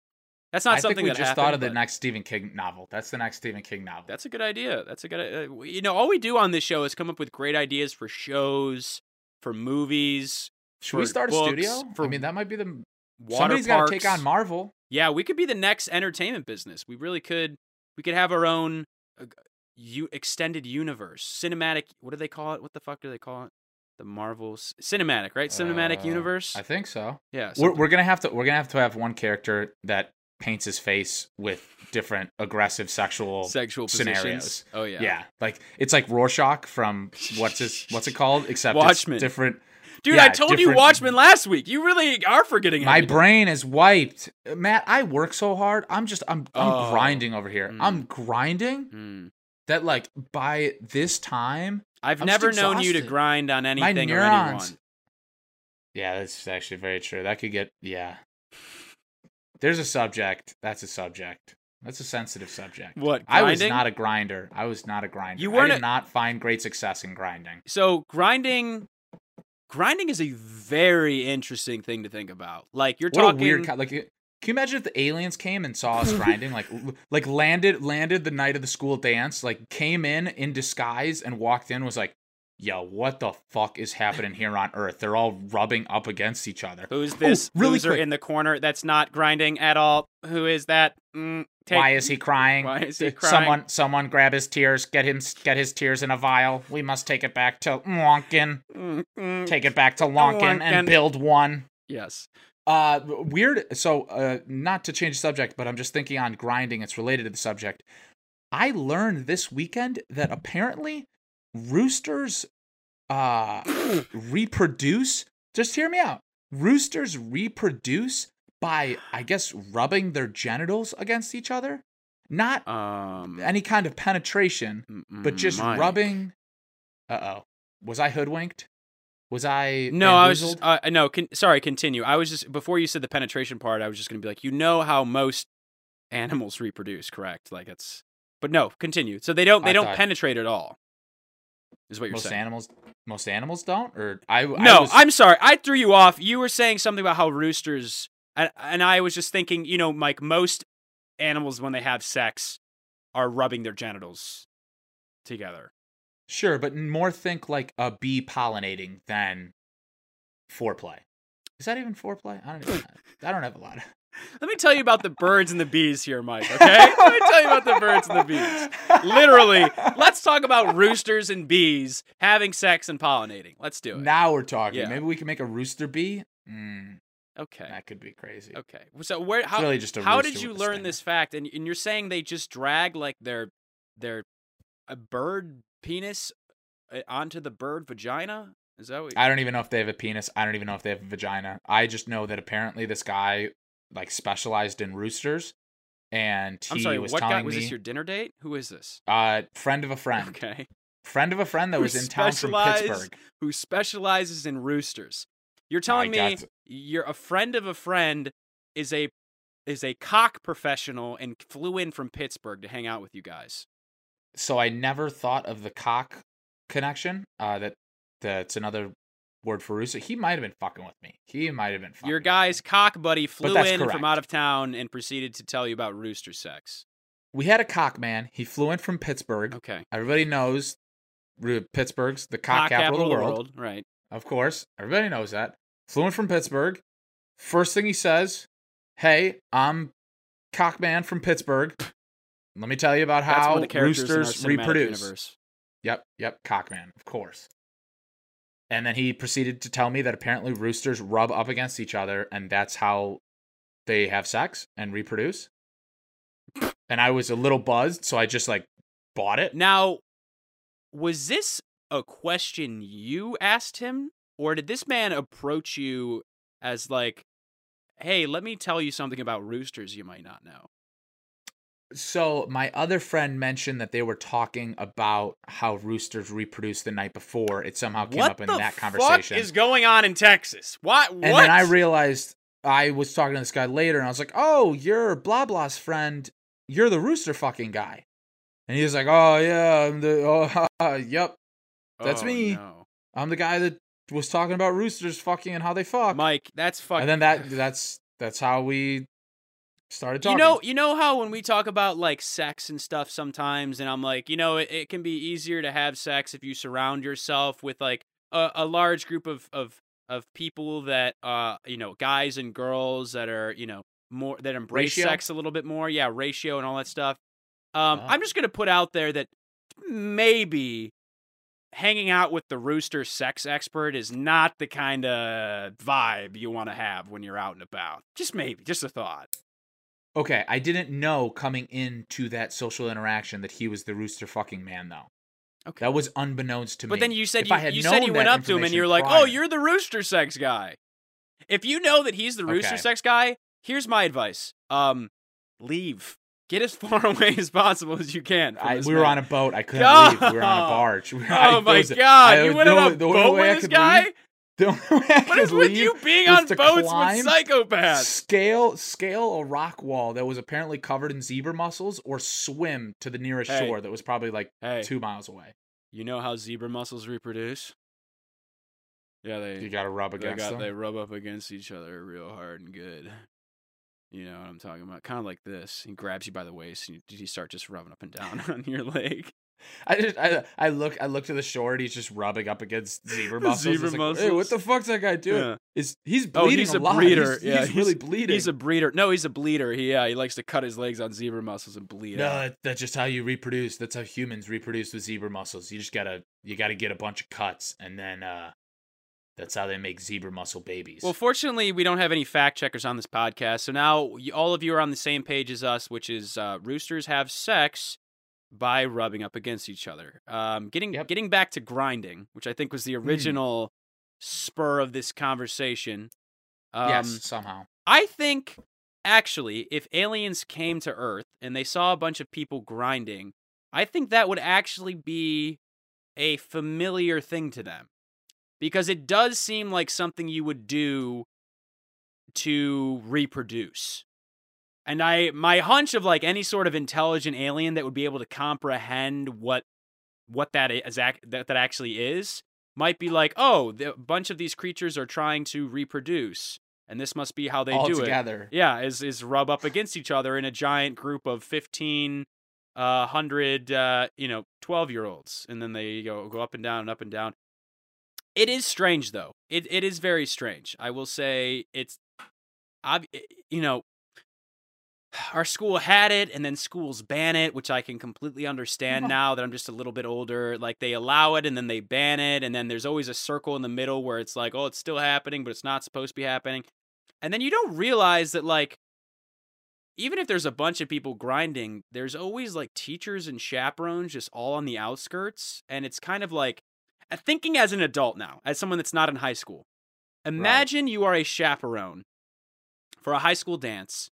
That's not I something think we that just happened, thought of the next Stephen King novel. That's the next Stephen King novel. That's a good idea. That's a good. Uh, you know, all we do on this show is come up with great ideas for shows, for movies. Should we for start a studio? For I mean, that might be the water somebody's got to take on Marvel. Yeah, we could be the next entertainment business. We really could. We could have our own uh, u- extended universe, cinematic. What do they call it? What the fuck do they call it? The Marvels cinematic, right? Cinematic Uh, universe. I think so. yeah. We're, we're gonna have to we're gonna have to have one character that paints his face with different aggressive sexual sexual scenarios. positions. Oh yeah. yeah. like it's like Rorschach from what's his what's it called except Watchmen. different Dude, Yeah, I told you Watchmen last week. You really are forgetting. my everything. brain is wiped Matt I work so hard I'm just I'm I'm Oh. grinding over here Mm. I'm grinding Hmm. that like by this time I've I'm never known you to grind on anything or anyone. yeah that's actually very true that could get yeah there's a subject that's a subject that's a sensitive subject What? I was not a grinder. I was not a grinder. You weren't did a- not find great success in grinding. So grinding, grinding is a very interesting thing to think about. Like you're What talking. weird co- like. Can you imagine if the aliens came and saw us grinding, like like landed landed the night of the school dance, like came in in disguise and walked in, was like, "Yo, what the fuck is happening here on Earth? They're all rubbing up against each other. Who's this Oh, really loser quick. in the corner that's not grinding at all? Who is that? Mm, take- Why is he crying? Why is he crying? Someone, someone, grab his tears. Get him, get his tears in a vial. We must take it back to Wonkin. Mm, mm, Take it back to Wonkin Wonkin. and build one. Yes. Uh, weird. So, uh, not to change the subject, but I'm just thinking on grinding. It's related to the subject. I learned this weekend that apparently roosters, uh, reproduce. Just hear me out. Roosters reproduce by, I guess, rubbing their genitals against each other. Not Um. any kind of penetration, but just Mike. rubbing. Uh oh. Was I hoodwinked? Was I? No, I was just, uh, no. Con- sorry, continue. I was just before you said the penetration part. I was just gonna be like, you know how most animals reproduce, correct? Like it's, but no, continue. So they don't they I don't thought- penetrate at all. Is what you're most saying? animals. Most animals don't, or I. I No, was- I'm sorry. I threw you off. You were saying something about how roosters, and, and I was just thinking, you know, like most animals when they have sex are rubbing their genitals together. Sure, but more think like a bee pollinating than foreplay. Is that even foreplay? I don't even. I don't have a lot. Of... Let me tell you about the birds and the bees here, Mike. Okay, let me tell you about the birds and the bees. Literally, let's talk about roosters and bees having sex and pollinating. Let's do it. Now we're talking. Yeah. Maybe we can make a rooster bee. Mm, Okay. that could be crazy. Okay. So where how really how did you learn this fact? And and you're saying they just drag like their their a bird penis uh, onto the bird vagina? Is that what? I don't even know if they have a penis. I don't even know if they have a vagina. I just know that apparently this guy like specialized in roosters, and he I'm sorry. was What telling guy was me, this? Your dinner date? Who is this? uh, friend of a friend, Okay. friend of a friend that Who was in town from Pittsburgh. Who specializes in roosters? You're telling me you're a friend of a friend is a is a cock professional and flew in from Pittsburgh to hang out with you guys. so I never thought of the cock connection. Uh, that that's another word for rooster. He might have been fucking with me. He might have been fucking Your guy's cock buddy flew in correct. from out of town and proceeded to tell you about rooster sex. We had a cock man. He flew in from Pittsburgh. Okay. Everybody knows Pittsburgh's the cock, capital, of the world. Right. Of course, everybody knows that. Flew in from Pittsburgh. First thing he says, "Hey, I'm cockman from Pittsburgh. Let me tell you about how roosters in our cinematic reproduce." universe. Yep, yep, cockman, of course. And then he proceeded to tell me that apparently roosters rub up against each other, and that's how they have sex and reproduce. And I was a little buzzed, so I just like bought it. Now, was this a question you asked him, or did this man approach you as like, "Hey, let me tell you something about roosters you might not know"? So my other friend mentioned that they were talking about how roosters reproduce the night before. It somehow came what up in the that fuck conversation. is going on in Texas? What? and what? then I realized I was talking to this guy later, and I was like, "Oh, you're blah blah's friend. You're the rooster fucking guy." And he was like, "Oh yeah, I'm the oh uh, yep, that's Oh, me. no. I'm the guy that was talking about roosters fucking and how they fuck." Mike, that's fucking. and then that that's that's how we started You know, you know how when we talk about like sex and stuff sometimes, and I'm like, you know, it, it can be easier to have sex if you surround yourself with like a, a large group of of of people that uh you know guys and girls that are you know more that embrace Ratio? sex a little bit more yeah ratio and all that stuff Um, Oh. I'm just gonna put out there that maybe hanging out with the rooster sex expert is not the kind of vibe you want to have when you're out and about. Just maybe, just a thought. Okay, I didn't know coming into that social interaction that he was the rooster fucking man though. Okay. That was unbeknownst to me. But then you said If you, I had you said you went up to him and you're like, "Oh, you're the rooster sex guy." If you know that he's the rooster Okay. sex guy, here's my advice: um, leave. Get as far away as possible as you can. I, we were on a boat. I couldn't God! leave. We were on a barge. We were- Oh I- my god! I- you went on a the boat with this guy? leave- The only way I What could with you being on boats with psychopaths? Scale scale a rock wall that was apparently covered in zebra mussels, or swim to the nearest Hey. shore that was probably like Hey, two miles away. you know how zebra mussels reproduce? Yeah, they You got to rub they against got them. they rub up against each other real hard and good. You know what I'm talking about? Kind of like this. He grabs you by the waist and you, you start just rubbing up and down on your leg. I just I, I look I look to the shore and he's just rubbing up against zebra mussels. Zebra like, Hey, what the fuck's that guy doing? Yeah. Is he's bleeding? Oh, bleeding he's a lot. breeder. He's, Yeah, he's really bleeding. He's a breeder. No, he's a bleeder. He yeah, he likes to cut his legs on zebra mussels and bleed. no, out. that's just how you reproduce. That's how humans reproduce with zebra mussels. You just gotta you gotta get a bunch of cuts and then uh that's how they make zebra mussel babies. Well, fortunately, we don't have any fact checkers on this podcast, so now all of you are on the same page as us, which is uh, roosters have sex by rubbing up against each other. Um, getting Yep. getting back to grinding, which I think was the original spur of this conversation. Um, yes, somehow. I think actually, if aliens came to Earth and they saw a bunch of people grinding, I think that would actually be a familiar thing to them. Because it does seem like something you would do to reproduce. And I my hunch of like any sort of intelligent alien that would be able to comprehend what what that is that, that actually is might be like, "Oh, the, a bunch of these creatures are trying to reproduce." And this must be how they All do it. together. Yeah, is is rub up against each other in a giant group of 15 uh 100 uh you know 12 year olds and then they go go up and down and up and down. It is strange though. It it is very strange. I will say it's ob- you know our school had it and then schools ban it, which I can completely understand now that I'm just a little bit older. Like they allow it and then they ban it and then there's always a circle in the middle where it's like, "Oh, it's still happening, but it's not supposed to be happening." And then you don't realize that like even if there's a bunch of people grinding, there's always like teachers and chaperones just all on the outskirts and it's kind of like uh, thinking as an adult now, as someone that's not in high school. Imagine you are a chaperone for a high school dance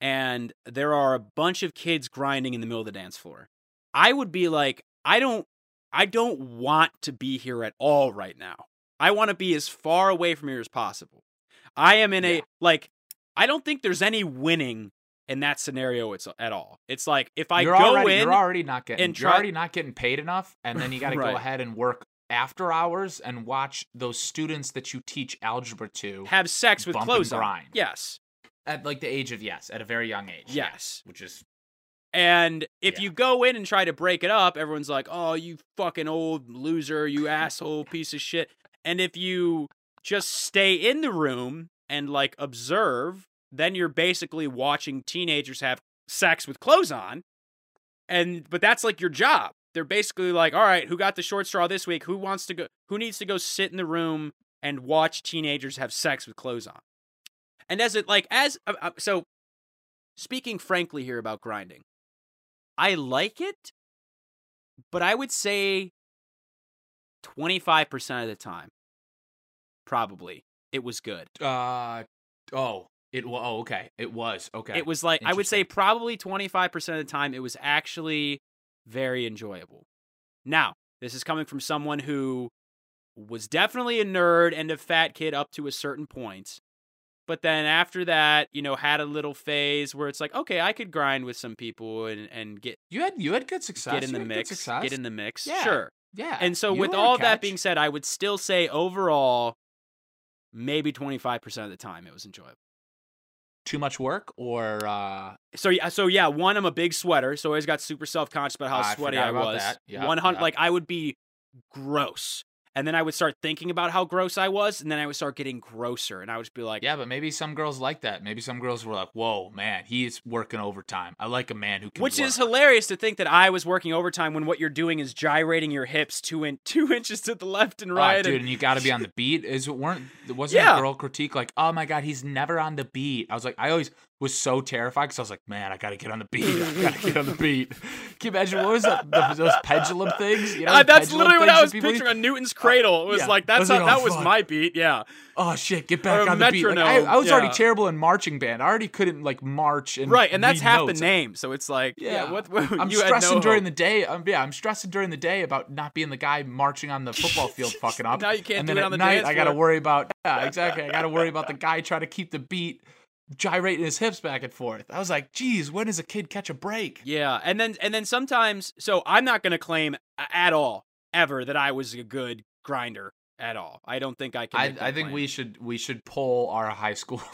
and there are a bunch of kids grinding in the middle of the dance floor. I would be like, I don't I don't want to be here at all right now. I want to be as far away from here as possible. I am in a like I don't think there's any winning in that scenario it's at all. It's like if I you're go already, in you're already not getting and you're already not getting paid enough, and then you got to Right. go ahead and work after hours and watch those students that you teach algebra to have sex with clothes on. Yes. At like the age of yes, at a very young age. Yes. which is And if Yeah. you go in and try to break it up, everyone's like, "Oh, you fucking old loser, you asshole piece of shit." And if you just stay in the room and like observe, then you're basically watching teenagers have sex with clothes on. And but that's like your job. They're basically like, "All right, who got the short straw this week? Who wants to go who needs to go sit in the room and watch teenagers have sex with clothes on?" And as it like as uh, uh, so speaking frankly here about grinding I like it, but I would say 25% of the time, probably, it was good. uh oh it oh okay it was okay It was like, I would say probably 25% of the time, it was actually very enjoyable. Now, this is coming from someone who was definitely a nerd and a fat kid up to a certain point. But then after that, you know, had a little phase where it's like, okay, I could grind with some people and, and get you had you had good success get in you the mix. Get in the mix. Yeah. Sure. yeah And so, you with all that being said, I would still say overall, maybe 25% of the time it was enjoyable. too much work or uh So, yeah, so yeah, one, I'm a big sweater. So I always got super self conscious about how I sweaty I was. that. Yeah, 100, yeah. like, I would be gross. And then I would start thinking about how gross I was, and then I would start getting grosser, and I would just be like, Yeah, but maybe some girls like that. Maybe some girls were like, "Whoa, man, he's working overtime. I like a man who can." Which is hilarious to think that I was working overtime when what you're doing is gyrating your hips two in two inches to the left and Oh, right. dude, and- and you got to be on the beat. Is it weren't wasn't Yeah. a girl critique like, "Oh my god, he's never on the beat." I was like, I always was so terrified because I was like, "Man, I got to get on the beat. I got to get on the beat." Can you imagine what was that? The, those pendulum things? You know, Uh, that's literally what I was picturing on Newton's cradle. It was yeah. like that's was how, like, that was my beat. Yeah. Oh shit, get back a on the beat. Like, I, I was already terrible in marching band. I already couldn't like march and Right, and that's half notes. the name. So it's like, yeah, Yeah. what, what I'm stressing no during hope. the day. Um, yeah, I'm stressing during the day about not being the guy marching on the football field fucking up. Now you can't and do then it on the night, I got to floor. worry about yeah, exactly. I got to worry about the guy trying to keep the beat, gyrating his hips back and forth. I was like, geez, when does a kid catch a break? Yeah, and then and then sometimes, so I'm not gonna claim at all ever that I was a good grinder at all. I don't think I can. I, I think claim. we should we should pull our high school.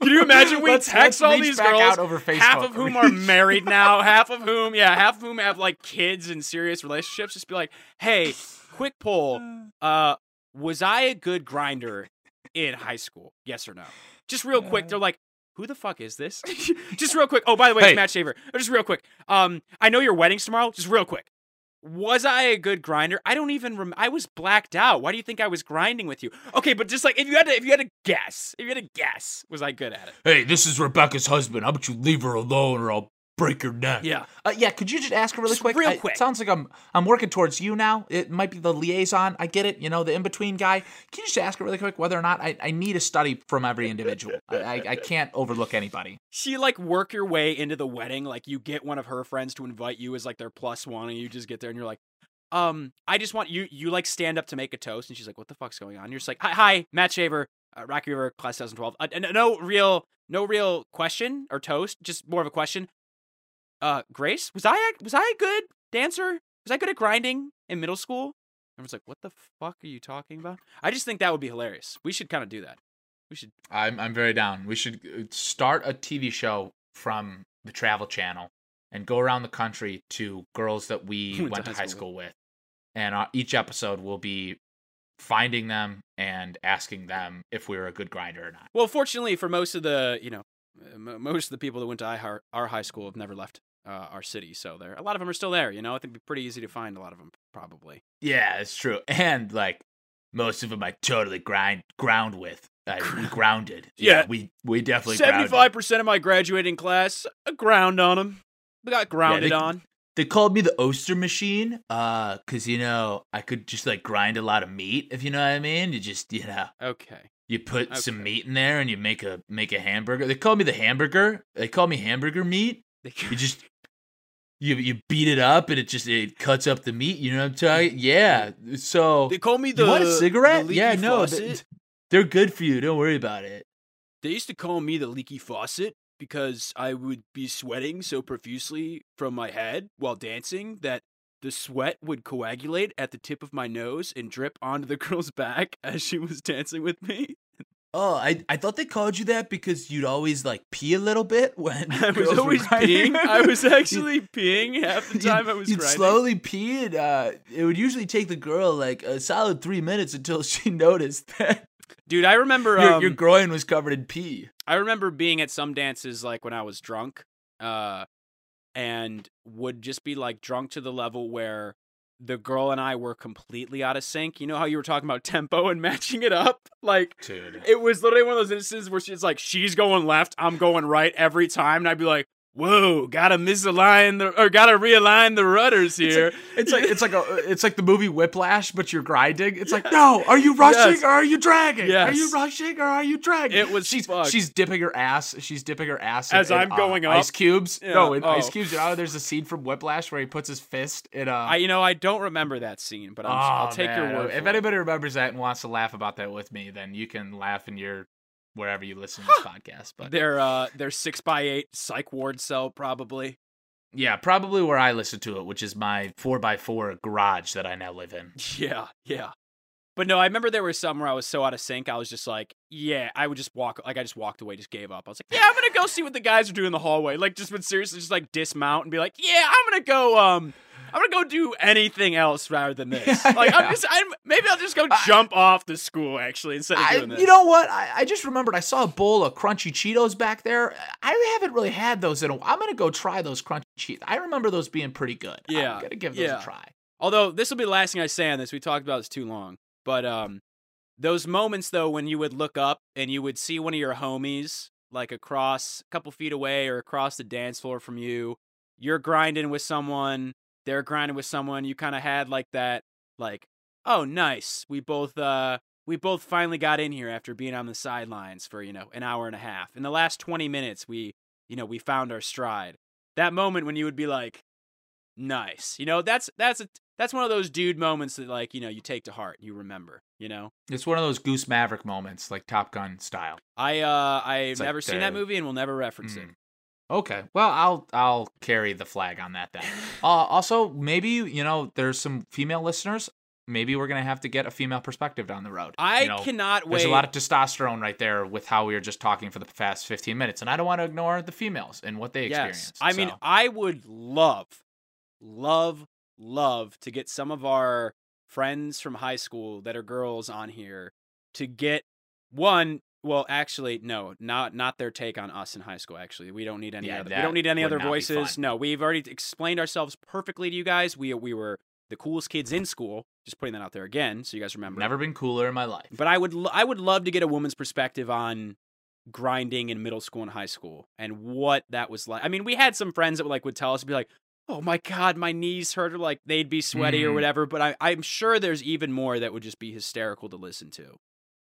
Can you imagine we Let's- text let's all these girls, out over half of whom are married now, half of whom, yeah, half of whom have like kids and serious relationships. Just be like, hey, quick poll, uh, was I a good grinder in high school? Yes or no? Just real quick. They're like. Who the fuck is this? just real quick. Oh, by the way, Hey. it's Matt Shaver. Just real quick. Um, I know your wedding's tomorrow. Just real quick. Was I a good grinder? I don't even. Rem- I was blacked out. Why do you think I was grinding with you? Okay, but just like if you had to, if you had to guess, if you had to guess, was I good at it? Hey, this is Rebecca's husband. How about you leave her alone, or I'll break your neck? Yeah. Uh, yeah, could you just ask her really Just quick? real quick. It sounds like I'm I'm working towards you now. It might be the liaison. I get it. You know, the in between guy. Can you just ask her really quick whether or not I, I need a study from every individual? I, I I can't overlook anybody. She like work your way into the wedding. Like you get one of her friends to invite you as like their plus one, and you just get there and you're like, um, I just want you. You like stand up to make a toast, and she's like, what the fuck's going on? You're just like, hi, hi Matt Shaver, uh, Rocky River, class 2012. Uh, n- no real, no real question or toast, just more of a question. Uh, Grace, was I a- was I a good dancer? Was I good at grinding in middle school? Everyone's like, what the fuck are you talking about? I just think that would be hilarious. We should kind of do that. We should. I'm I'm very down. We should uh, start a TV show from the Travel Channel and go around the country to girls that we Went went to high school school with, and uh, each episode will be finding them and asking them if we were a good grinder or not. Well, fortunately for most of the, you know, uh, most of the people that went to our, our high school have never left uh, our city, so there a lot of them are still there. You know, I think it'd be pretty easy to find a lot of them, probably. Yeah, it's true. And like most of them, I totally grind ground with. I we grounded. Yeah. we we definitely seventy five percent of my graduating class ground on them. We got grounded they- on. They called me the Oster machine, uh, cause you know I could just like grind a lot of meat, if you know what I mean. You just you know Okay. you put some meat in there and you make a make a hamburger. They call me the hamburger. They call me hamburger meat. You just you you beat it up and it just it cuts up the meat. You know what I'm talking? Mm-hmm. Yeah. So They call me you want a cigarette? the Yeah, no, faucet. they're good for you. Don't worry about it. They used to call me the leaky faucet because I would be sweating so profusely from my head while dancing that the sweat would coagulate at the tip of my nose and drip onto the girl's back as she was dancing with me. Oh, I I thought they called you that because you'd always like pee a little bit when I was always peeing. I was actually peeing half the time I was you'd grinding. slowly pee and uh, it would usually take the girl like a solid three minutes until she noticed that Dude, I remember your, um, your groin was covered in pee. I remember being at some dances like when I was drunk, uh, and would just be like drunk to the level where the girl and I were completely out of sync. You know how you were talking about tempo and matching it up? Like Dude. it was literally one of those instances where she's like, she's going left, I'm going right every time, and I'd be like, "Whoa, gotta misalign the or gotta realign the rudders here." It's like it's like a it's like the movie Whiplash, but you're grinding. It's like, no, are you rushing Yes. or are you dragging? Yes. Are you rushing or are you dragging? It was she's fucked. she's dipping her ass. She's dipping her ass in- As in, I'm uh, going up. ice cubes. Yeah, No, in ice oh. cubes. You know, there's a scene from Whiplash where he puts his fist in a. I, you know, I don't remember that scene, but I'm, I'll Oh, take your word. If anybody remembers that and wants to laugh about that with me, then you can laugh in your wherever you listen to this podcast. But their uh, their six by eight psych ward cell probably. yeah, probably where I listen to it, which is my four by four garage that I now live in. Yeah, yeah. But no, I remember there was some where I was so out of sync. I was just like, yeah, I would just walk. Like I just walked away, just gave up. I was like, yeah, I'm gonna go see what the guys are doing in the hallway. Like just would seriously just like dismount and be like, yeah, I'm gonna go. Um, I'm gonna go do anything else rather than this. Yeah, like I'm just, I'm maybe I'll just go I- jump off the school actually instead of I, doing this. you know what? I, I just remembered I saw a bowl of crunchy Cheetos back there. I haven't really had those in a while. I'm gonna go try those crunchy Cheetos. I remember those being pretty good. Yeah, I'm gonna give those yeah. a try. Although this will be the last thing I say on this. We talked about this too long. But um those moments though when you would look up and you would see one of your homies like across a couple feet away or across the dance floor from you, you're grinding with someone, they're grinding with someone, you kind of had like that like, oh nice. We both uh we both finally got in here after being on the sidelines for, you know, an hour and a half. In the last 20 minutes, we, you know, we found our stride. That moment when you would be like, nice. You know, that's that's a that's one of those dude moments that like, you know, you take to heart, you remember, you know? It's one of those Goose Maverick moments, like Top Gun style. I uh I've It's like never seen that movie and will never reference it. Okay. Well, I'll I'll carry the flag on that then. uh, also, maybe you know there's some female listeners. Maybe we're gonna have to get a female perspective down the road. I You know, cannot wait. There's a lot of testosterone right there with how we were just talking for the past 15 minutes, and I don't want to ignore the females and what they yes. experience. I mean. I would love, love, love to get some of our friends from high school that are girls on here to get one. Well, actually, no, not not their take on us in high school. Actually, we don't need any Yeah, other. We don't need any other voices. No, we've already explained ourselves perfectly to you guys. We we were the coolest kids in school. Just putting that out there again, so you guys remember. never been cooler in my life. But I would I would love to get a woman's perspective on grinding in middle school and high school and what that was like. I mean, we had some friends that would like would tell us be like, "Oh my god, my knees hurt," or like they'd be sweaty or Mhm. whatever. But I, I'm sure there's even more that would just be hysterical to listen to.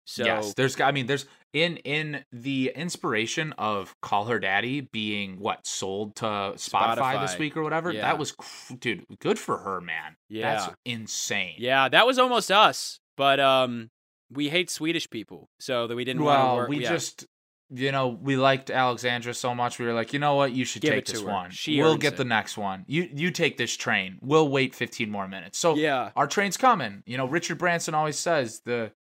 So yes, there's. I mean, there's in in the inspiration of "Call Her Daddy" being what sold to Spotify, this week or whatever. Yeah. That was, dude, good for her, man. Yeah. that's insane. yeah, that was almost us. But um, we hate Swedish people, so that we didn't want to Well, work. we yeah. just, you know, we liked Alexandra so much. We were like, you know what? You should Give take this her. one. She we'll get it. the next one. You you take this train. We'll wait 15 more minutes. So yeah. our train's coming. You know, Richard Branson always says the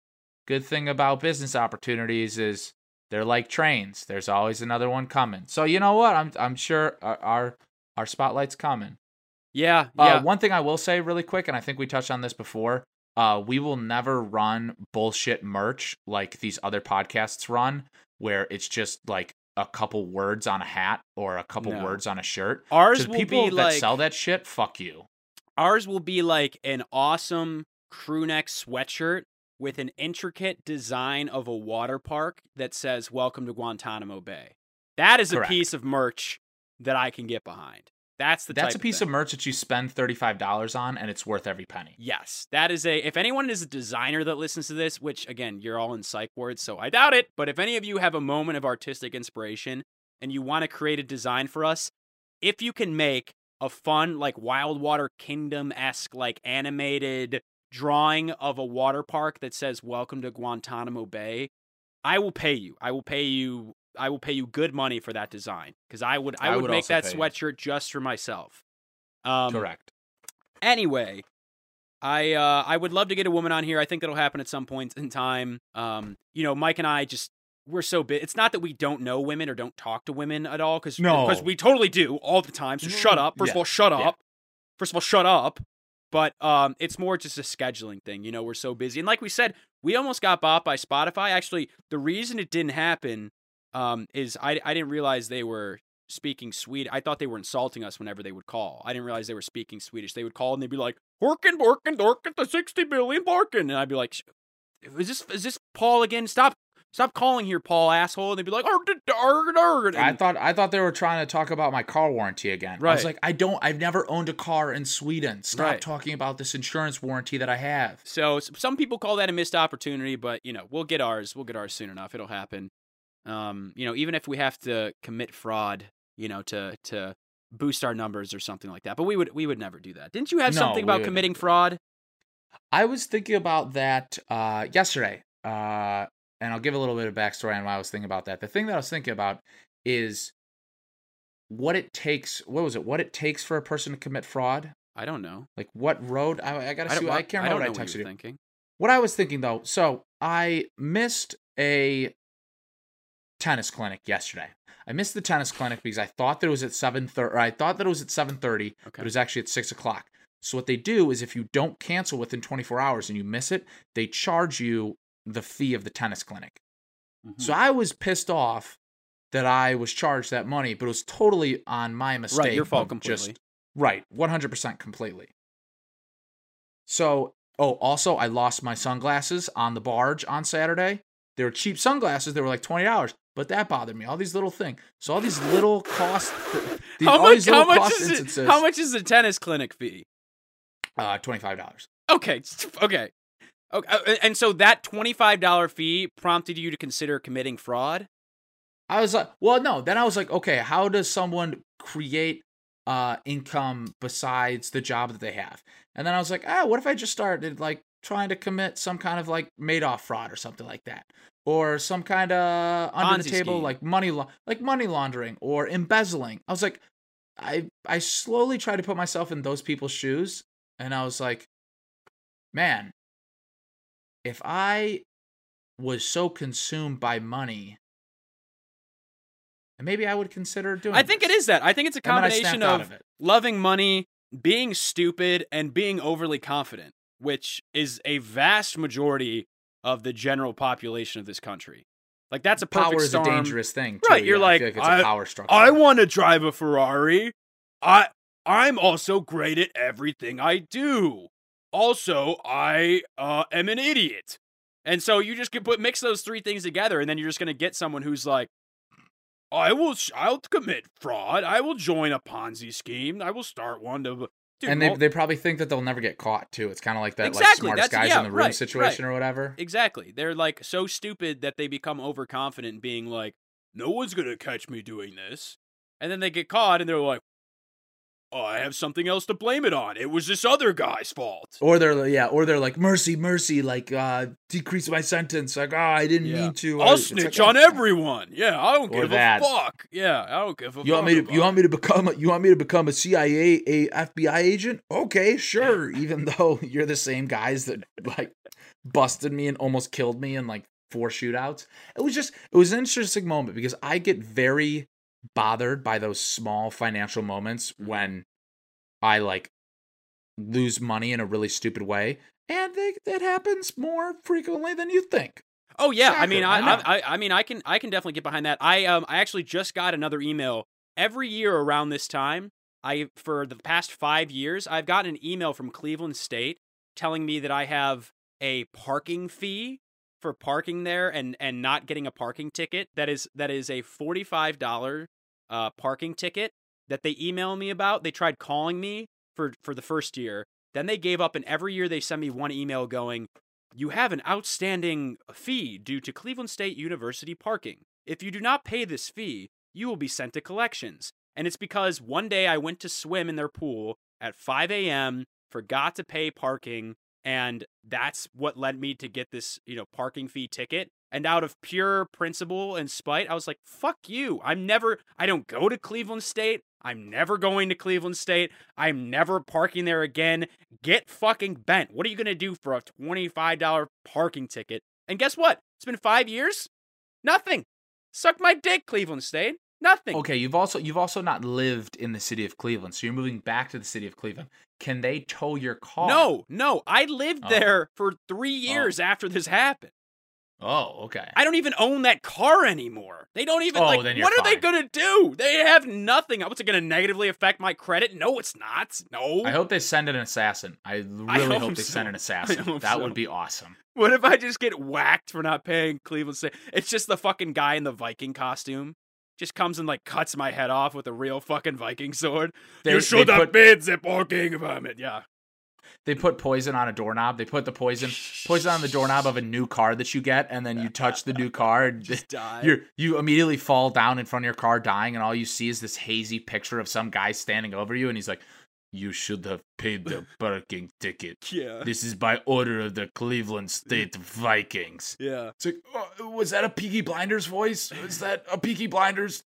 good thing about business opportunities is they're like trains. There's always another one coming. So you know what? I'm I'm sure our our, our spotlight's coming. Yeah, Uh, yeah. one thing I will say really quick, and I think we touched on this before. Uh, we will never run bullshit merch like these other podcasts run, where it's just like a couple words on a hat or a couple No. words on a shirt. Ours to the will people be that like sell that shit, fuck you. Ours will be like an awesome crew neck sweatshirt with an intricate design of a water park that says "Welcome to Guantanamo Bay." That is Correct. a piece of merch that I can get behind. That's the That's a piece thing. of merch that you spend thirty five dollars on, and it's worth every penny. Yes, that is a. If anyone is a designer that listens to this, which again, you're all in psych wards, so I doubt it. But if any of you have a moment of artistic inspiration and you want to create a design for us, if you can make a fun, like Wild Water Kingdom esque, like animated drawing of a water park that says "Welcome to Guantanamo Bay," I will pay you. I will pay you. I will pay you good money for that design because I would. I, I would, would make that pay you. sweatshirt just for myself. Um, Correct. anyway i uh i would love to get a woman on here i think that'll happen at some point in time um you know mike and i just we're so big it's not that we don't know women or don't talk to women at all because No. because we totally do all the time so shut up first of all shut Yeah. up first of all shut up but um it's more just a scheduling thing you know we're so busy and like we said we almost got bought by spotify actually the reason it didn't happen um is i i didn't realize they were speaking Swedish. I thought they were insulting us whenever they would call. I didn't realize they were speaking Swedish. They would call and they'd be like, "Horken, Borken, Dorken, the sixty billion Borken," and I'd be like, "Is this is this Paul again? Stop, stop calling here, Paul asshole." And they'd be like, "Arg, arg, arg," I thought I thought they were trying to talk about my car warranty again. Right. I was like, I don't. I've never owned a car in Sweden. Stop Right. talking about this insurance warranty that I have. So some people call that a missed opportunity, but you know, we'll get ours. We'll get ours soon enough. It'll happen. Um, you know, even if we have to commit fraud, you know, to to boost our numbers or something like that. But we would we would never do that. Didn't you have No, something about committing never do that. fraud? I was thinking about that uh, yesterday, uh, and I'll give a little bit of backstory on why I was thinking about that. The thing that I was thinking about is what it takes. What was it? What it takes for a person to commit fraud? I don't know. Like what road? I, I gotta I see. don't, I can't I remember don't what know I texted what you. thinking. What I was thinking though, so I missed a tennis clinic yesterday. I missed the tennis clinic because I thought that it was at seven thirty. I thought that it was at seven thirty, but it was actually at six o'clock. So what they do is if you don't cancel within 24 hours and you miss it, they charge you the fee of the tennis clinic. So I was pissed off that I was charged that money, but it was totally on my mistake. Right, your fault completely. Just, right, 100% completely. So, oh, also, I lost my sunglasses on the barge on Saturday. They were cheap sunglasses. They were like $20, but that bothered me. All these little things. So all these little cost, the, how much? How much cost is it? How much is the tennis clinic fee? Uh, $25. Okay, okay, okay. uh, And so that twenty-five dollar fee prompted you to consider committing fraud. I was like, well, no. Then I was like, okay, how does someone create uh income besides the job that they have? And then I was like, ah, what if I just started like trying to commit some kind of like Madoff fraud or something like that, or some kind of under the table scheme. like money la- like money laundering or embezzling. I was like, I I slowly tried to put myself in those people's shoes, and I was like, man, if I was so consumed by money and maybe I would consider doing. I think it this. is that. I think it's a I combination of of it. loving money, being stupid, and being overly confident, which is a vast majority of the general population of this country. Like that's a perfect Power is storm. a dangerous thing. Right, you're yeah. Like, feel like it's I- a power structure. I want to drive a Ferrari. I I'm also great at everything I do. Also, I uh, am an idiot. And so you just can put mix those three things together, and then you're just gonna get someone who's like, I will, I'll commit fraud. I will join a Ponzi scheme. I will start one to, dude, and they, mul- they probably think that they'll never get caught too. It's kind of like that like Exactly, smartest that's- guys yeah, in the room right, situation or whatever. exactly. They're like so stupid that they become overconfident, being like, no one's gonna catch me doing this, and then they get caught, and they're like, oh, I have something else to blame it on. It was this other guy's fault. Or they're like- yeah, or they're like mercy, mercy, like uh decrease my sentence. Like, oh, I didn't Yeah. mean to. I'll snitch like, on oh, everyone. Yeah, I don't give that. a fuck. Yeah, I don't give a You fuck. want me to you want me to become a, you want me to become a CIA a FBI agent? Okay, sure. Even though you're the same guys that like busted me and almost killed me in like four shootouts. It was just it was an interesting moment because I get very bothered by those small financial moments when I like lose money in a really stupid way. And they, it happens more frequently than you think. Oh yeah, I mean, I, I. I, I, I mean, I can, I can definitely get behind that. I, um, I actually just got another email every year around this time. I, for the past five years, I've gotten an email from Cleveland State telling me that I have a parking fee for parking there and and not getting a parking ticket. That is that is a forty five dollar uh parking ticket that they email me about. They tried calling me for for the first year. Then they gave up, and every year they send me one email going, you have an outstanding fee due to Cleveland State University parking. If you do not pay this fee, you will be sent to collections. And it's because one day I went to swim in their pool at 5 a.m., forgot to pay parking, and that's what led me to get this, you know, parking fee ticket. And out of pure principle and spite, I was like, fuck you. I'm never, I don't go to Cleveland State. I'm never going to Cleveland State. I'm never parking there again. Get fucking bent. What are you going to do for a $25 parking ticket? And guess what? It's been five years. Nothing. Suck my dick, Cleveland State. Nothing. Okay, you've also you've also not lived in the city of Cleveland, so you're moving back to the city of Cleveland. Can they tow your car? No, no. I lived Oh. there for three oh. years after this happened. Oh, okay. I don't even own that car anymore. They don't even Oh, like. What are they gonna do? They have nothing. What's it gonna negatively affect my credit? No, it's not. No. I hope they send an assassin. I really I hope, hope they so. send an assassin. That so. would be awesome. What if I just get whacked for not paying Cleveland State? It's just the fucking guy in the Viking costume. Just comes and like cuts my head off with a real fucking Viking sword. They, you should have put, been the permit. Yeah. they put poison on a doorknob. They put the poison poison on the doorknob of a new car that you get, and then you touch the new car, and Just die. you you immediately fall down in front of your car dying, and all you see is this hazy picture of some guy standing over you, and he's like, "You should have paid the parking ticket. yeah. This is by order of the Cleveland State Vikings." Yeah. It's like, oh, was that a Peaky Blinders voice? Was that a Peaky Blinders?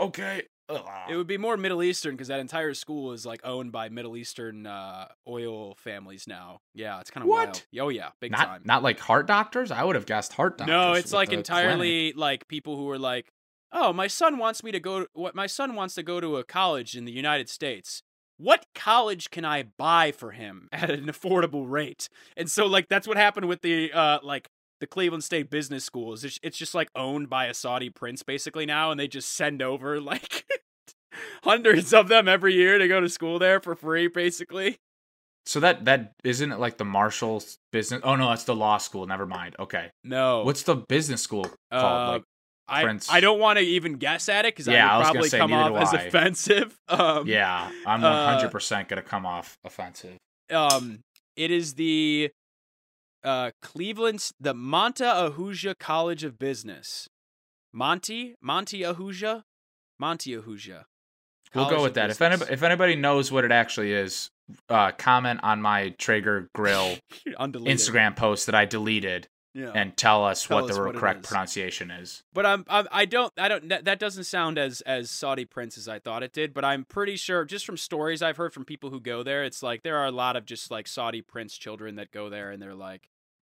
Okay. Ugh. It would be more Middle Eastern because that entire school is like owned by Middle Eastern uh, oil families now. Yeah, it's kind of What? wild. Oh yeah, big not time. not like heart doctors. I would have guessed heart doctors. no, it's like entirely like people who are like, oh, my son wants me to go. To, What my son wants to go to a college in the United States. What college can I buy for him at an affordable rate? And so like that's what happened with the uh like the Cleveland State Business School. Is it's, it's just like owned by a Saudi prince basically now, and they just send over like hundreds of them every year to go to school there for free, basically. So that that isn't it like the Marshall's business? Oh no, that's the law school. Never mind. Okay, No, what's the business school called? Uh, like, I Prince- I don't want to even guess at it because Yeah, I I would probably say, come off as I. offensive. Um, yeah, I'm uh, 100 percent gonna come off offensive. um it is the uh Cleveland's the Monta Ahuja College of Business. Monty Monty Ahuja Monty Ahuja. We'll go with that. If anybody, if anybody knows what it actually is, uh, comment on my Traeger Grill Instagram post that I deleted yeah. and tell us Tell what us the what correct is. pronunciation is. But I'm, I'm I don't I don't that, that doesn't sound as as Saudi prince as I thought it did. But I'm pretty sure just from stories I've heard from people who go there, it's like there are a lot of just like Saudi prince children that go there and they're like,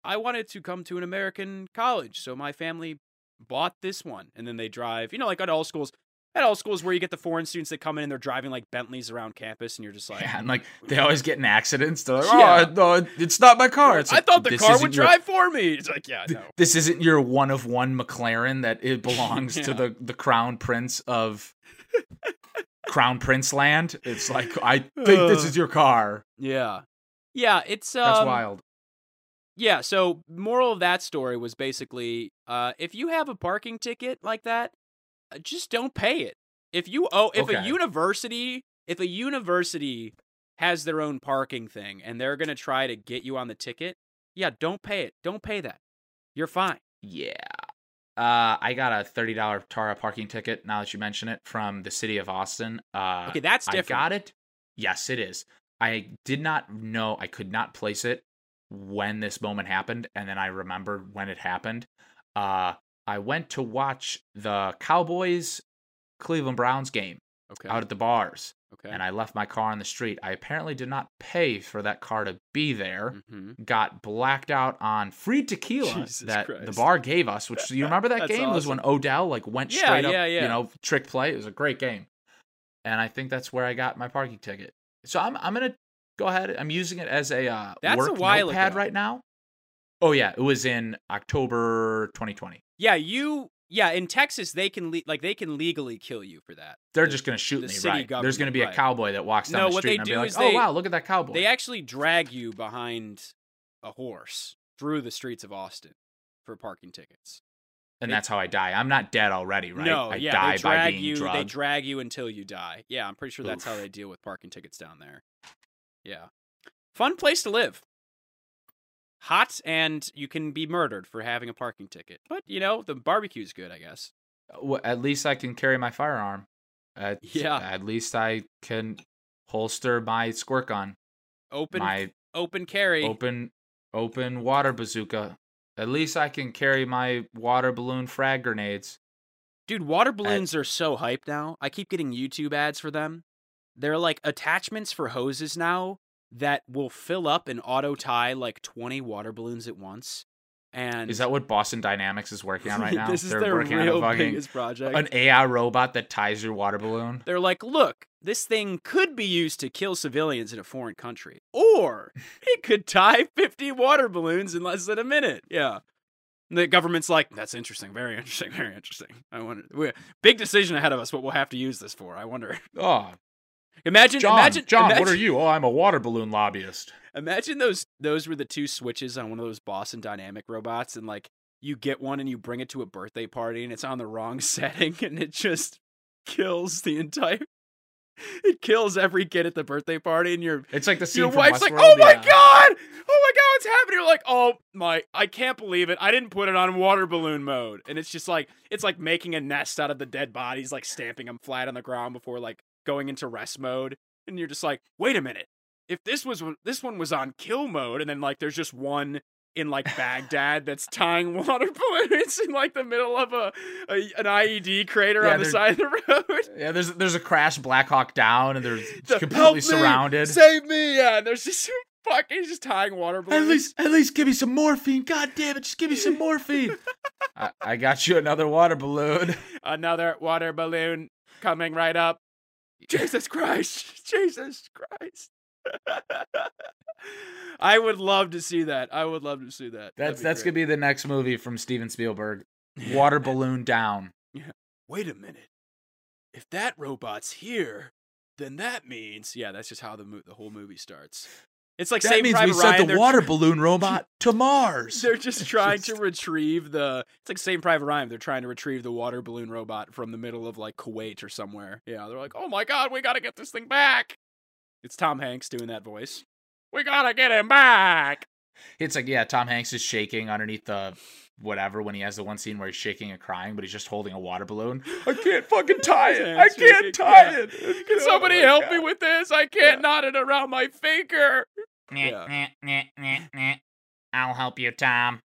I wanted to come to an American college, so my family bought this one, and then they drive. You know, like at all schools. At all schools where you get the foreign students that come in and they're driving like Bentleys around campus, and you're just like, Yeah, and like they always get in accidents. They're like, Yeah. "Oh no, it's not my car." It's I like, thought the "This car would your- drive for me. It's like, yeah, no. This isn't your one of one McLaren that it belongs to the the crown prince of Crown Prince land. It's like I think this is your car. Yeah, yeah. It's um, That's wild. Yeah, so moral of that story was basically uh if you have a parking ticket like that, uh, just don't pay it. If you owe, if a university if a university has their own parking thing and they're going to try to get you on the ticket, yeah, don't pay it. Don't pay that. You're fine. Yeah. Uh, I got a thirty dollar Tara parking ticket. Now that you mention it, from the city of Austin. Uh, Okay, that's different. I got it. Yes, it is. I did not know. I could not place it when this moment happened, and then I remembered when it happened. Uh, I went to watch the Cowboys Cleveland Browns game Okay. out at the bars, okay. and I left my car on the street. I apparently did not pay for that car to be there. hmm Got blacked out on free tequila Jesus that the bar gave us. Which you remember that game was when. Odell like went Yeah, straight up, yeah, yeah. you know, trick play. It was a great game, and I think that's where I got my parking ticket. So I'm I'm gonna go ahead. I'm using it as a uh, That's a work while notepad ago. right now. Oh yeah, it was in October 2020. Yeah, you yeah, in Texas they can le- like they can legally kill you for that. They're The- just gonna shoot the me, city right? There's gonna be a cowboy that walks down No, the what street they and I'll do be like, is "Oh they- wow, look at that cowboy." They actually drag you behind a horse through the streets of Austin for parking tickets. and they- that's how I die. I'm not dead already, right? No, I yeah, die they by drag being you. They drag you until you die. Yeah, I'm pretty sure that's how they deal with parking tickets down there. Yeah, fun place to live. Hot and you can be murdered for having a parking ticket, but you know the barbecue's good, I guess. Uh, well, at least I can carry my firearm. At, Yeah. At least I can holster my squirt gun, Open, my open carry. open, open water bazooka. At least I can carry my water balloon frag grenades. Dude, water balloons are so hyped now. I keep getting YouTube ads for them. They're like attachments for hoses now that will fill up and auto tie like 20 water balloons at once. And Is that what Boston Dynamics is working on right now? this is They're their working real on a fucking biggest project. an AI robot that ties your water balloon. They're like, look, this thing could be used to kill civilians in a foreign country, or it could tie 50 water balloons in less than a minute. Yeah. And The government's like, that's interesting, very interesting, very interesting. I wonder, big decision ahead of us. What we'll have to use this for? I wonder. Oh, Imagine, John, imagine, John, imagine, what are you? Oh, I'm a water balloon lobbyist. Imagine those those were the two switches on one of those Boston Dynamic robots, and like you get one and you bring it to a birthday party, and it's on the wrong setting, and it just kills the entire. It kills every kid at the birthday party, and your It's like the scene your wife's like, "Oh my yeah. god, oh my god, what's happening?" You're like, "Oh my, I can't believe it! I didn't put it on water balloon mode." And it's just like it's like making a nest out of the dead bodies, like stamping them flat on the ground before like going into rest mode. And you're just like, "Wait a minute! If this was this one was on kill mode, and then like there's just one." In like Baghdad, that's tying water balloons in like the middle of a, a an IED crater Yeah, on the side of the road. Yeah, there's there's a crash Black Hawk down, and they're The- "Help completely me! surrounded. Save me! Yeah, and there's just fucking just tying water balloons. At least, at least give me some morphine. God damn it, just give me some morphine. I, I got you another water balloon. Another water balloon coming right up. Jesus Christ. Jesus Christ. I would love to see that. I would love to see that. That's that's gonna be the next movie from Steven Spielberg. Water balloon down. Yeah. Wait a minute. If that robot's here, then that means yeah. That's just how the mo- the whole movie starts. It's like That Saving means Private we Ryan. sent the water balloon robot to Mars. They're just trying to retrieve the. It's like Saving Private Ryan. They're trying to retrieve the water balloon robot from the middle of like Kuwait or somewhere. Yeah, they're like, oh my god, we gotta get this thing back. It's Tom Hanks doing that voice. We gotta get him back. It's like yeah, Tom Hanks is shaking underneath the whatever when he has the one scene where he's shaking and crying, but he's just holding a water balloon. I can't fucking tie it. I can't tie yeah. it. Can Oh somebody my help me with this? I can't knot it around my finger. I'll help you, Tom.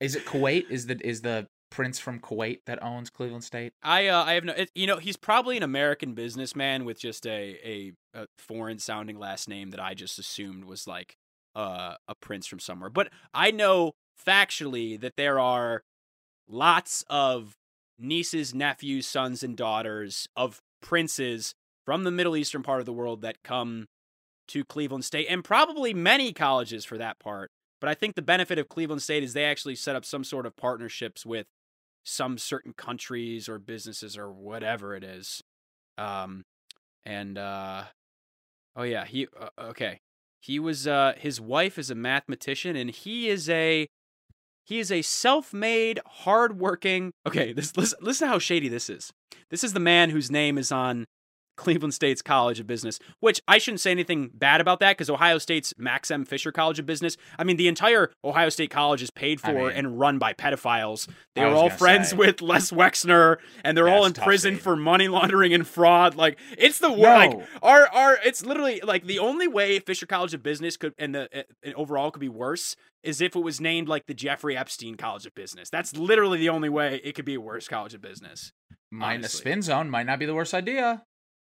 Is it Kuwait? Is the is the prince from Kuwait that owns Cleveland State? I uh, I have no. It, you know, he's probably an American businessman with just a a, a foreign sounding last name that I just assumed was like uh, a prince from somewhere. But I know factually that there are lots of nieces, nephews, sons, and daughters of princes from the Middle Eastern part of the world that come to Cleveland State, and probably many colleges for that part. But I think the benefit of Cleveland State is they actually set up some sort of partnerships with some certain countries or businesses or whatever it is. Um, and uh, oh yeah, he uh, okay. He was uh, his wife is a mathematician, and he is a he is a self-made, hardworking. Okay, this listen, listen to how shady this is. This is the man whose name is on Cleveland State's College of Business, which I shouldn't say anything bad about that because Ohio State's Max M. Fisher College of Business. I mean, the entire Ohio State College is paid for I mean- and run by pedophiles. They I are all friends say. with Les Wexner, and they're all in prison for money laundering and fraud. Like it's the worst. No. Like our our it's literally like the only way Fisher College of Business could and the uh, overall could be worse is if it was named like the Jeffrey Epstein College of Business. That's literally the only way it could be a worse college of business. A Honestly. spin zone might not be the worst idea.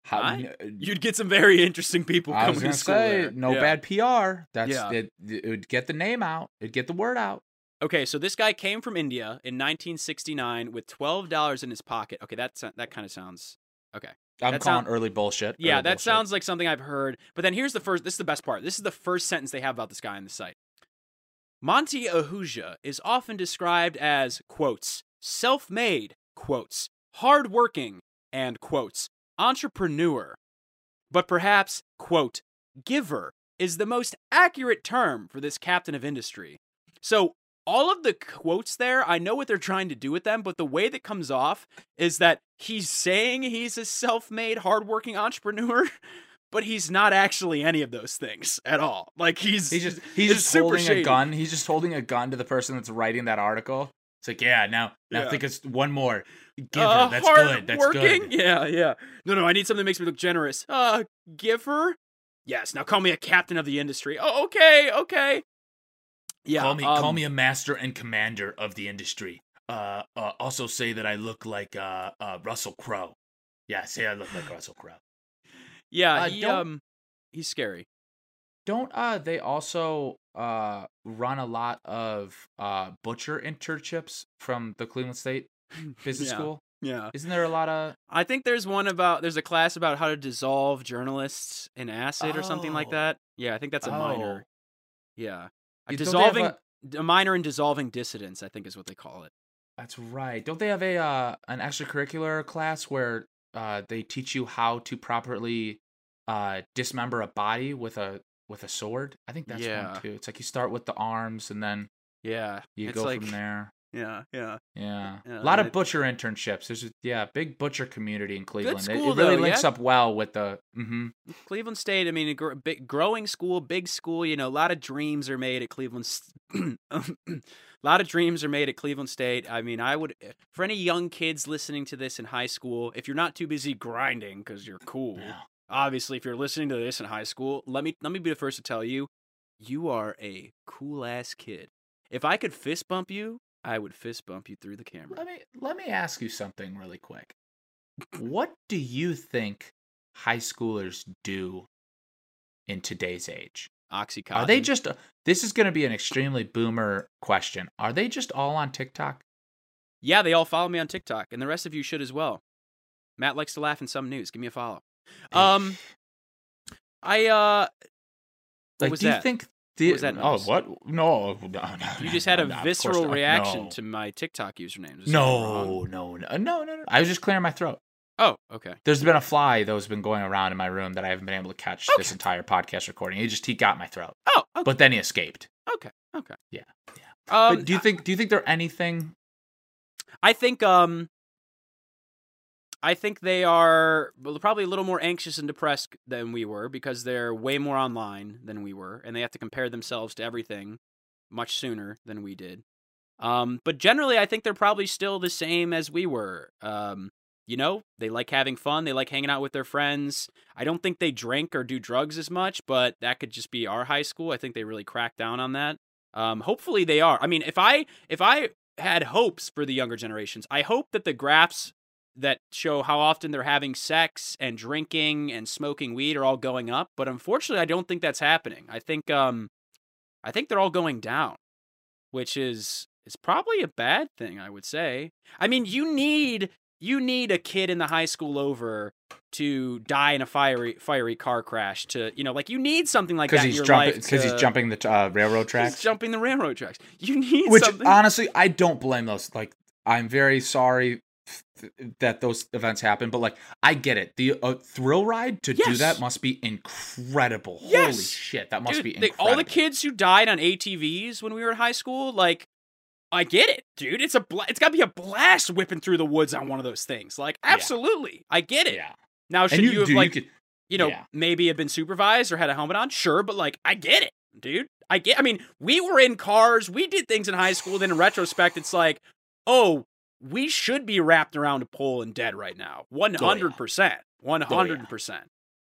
How, Huh? n- uh, You'd get some very interesting people I coming was to gonna school say there. no Yeah. bad PR. That's Yeah. it, it would get the name out. It'd get the word out. Okay, so this guy came from India in 1969 with twelve dollars in his pocket. Okay, that's uh, that kind of sounds okay. I'm That calling sound- early bullshit. Yeah, early that bullshit. sounds like something I've heard. But then here's the first. This is the best part. This is the first sentence they have about this guy on the site. Monte Ahuja is often described as quotes self-made quotes hardworking and quotes entrepreneur, but perhaps quote giver is the most accurate term for this captain of industry. So all of the quotes there, I know what they're trying to do with them, but the way that comes off is that he's saying he's a self-made, hardworking entrepreneur, but he's not actually any of those things at all. Like he's He's just he's just holding shady. a gun. He's just holding a gun to the person that's writing that article. It's like, yeah, now now Yeah. think it's one more. Giver, Uh, that's good. That's hardworking? good. Yeah, yeah. No, no, I need something that makes me look generous. Uh, giver? Yes. Now call me a captain of the industry. Oh, okay, okay. Yeah. call me call um, me a master and commander of the industry. Uh, uh also say that I look like uh, uh Russell Crowe. Yeah, say I look like Russell Crowe. Yeah, uh, he, um, he's scary. Don't uh they also uh run a lot of uh butcher internships from the Cleveland State Business Yeah. School? Yeah. Isn't there a lot of I think there's one about there's a class about how to dissolve journalists in acid or something like Oh. that. Yeah, I think that's a minor. Oh. Yeah. A have dissolving a- a minor in dissolving dissidents, I think is what they call it. That's right. Don't they have a uh, an extracurricular class where uh, they teach you how to properly uh, dismember a body with a with a sword? I think that's Yeah. one too. It's like you start with the arms and then Yeah. you it's go like, from there. Yeah, yeah. Yeah, Yeah, a lot of it- butcher internships. There's a, yeah, big butcher community in Cleveland. It- school, it, really though, links yeah? up well with the. hmm Cleveland State, I mean, a gr- big, growing school, big school. You know, a lot of dreams are made at Cleveland. St- a lot of dreams are made at Cleveland State. I mean, I would, for any young kids listening to this in high school, if you're not too busy grinding because you're cool, Yeah. Obviously, if you're listening to this in high school, let me let me be the first to tell you, you are a cool ass kid. If I could fist bump you, I would fist bump you through the camera. Let me let me ask you something really quick. what do you think high schoolers do in today's age? Oxycontin. Are they just? Uh, this is going to be an extremely boomer question. Are they just all on TikTok? Yeah, they all follow me on TikTok, and the rest of you should as well. Matt likes to laugh in some news. Give me a follow. Um, I uh, like, do you that? think? The, was that oh, what? No, no, no. you just had a no, visceral reaction No. to my TikTok username. Is something wrong? No, no, no, no, no, no. I was just clearing my throat. Oh, okay. There's been a fly that has been going around in my room that I haven't been able to catch this entire podcast recording. He just he got my throat, Oh, okay. but then he escaped. okay. Okay. Yeah, yeah. Um, but do you think? Do you think there anything? I think um I think they are probably a little more anxious and depressed than we were because they're way more online than we were and they have to compare themselves to everything much sooner than we did. Um but generally I think they're probably still the same as we were. Um you know, they like having fun, they like hanging out with their friends. I don't think they drink or do drugs as much, but that could just be our high school. I think they really crack down on that. Um hopefully they are. I mean, if I if I had hopes for the younger generations. I hope that the graphs that show how often they're having sex and drinking and smoking weed are all going up, but unfortunately I don't think that's happening. I think um I think they're all going down, which is is probably a bad thing, I would say. I mean, you need you need a kid in the high school over to die in a fiery fiery car crash to, you know, like you need something like that he's your jumping. life Because he's jumping the uh, railroad tracks. He's jumping the railroad tracks. You need Which something honestly, I don't blame those. Like, I'm very sorry th- that those events happen, but like, I get it. The uh, thrill ride to do that must be incredible. Holy shit, that must Dude, be they- all the kids who died on ATVs when we were in high school, like, I get it, dude. It's a bla- it's got to be a blast whipping through the woods on one of those things. Like, Yeah. absolutely, I get it. Yeah, Now, should and you, you, have dude, like, you you, know, yeah. maybe have been supervised or had a helmet on? Sure, but like, I get it, dude. I get. I mean, we were in cars, we did things in high school. Then in retrospect, it's like, oh, we should be wrapped around a pole and dead right now. Oh, one hundred percent, oh, one hundred percent.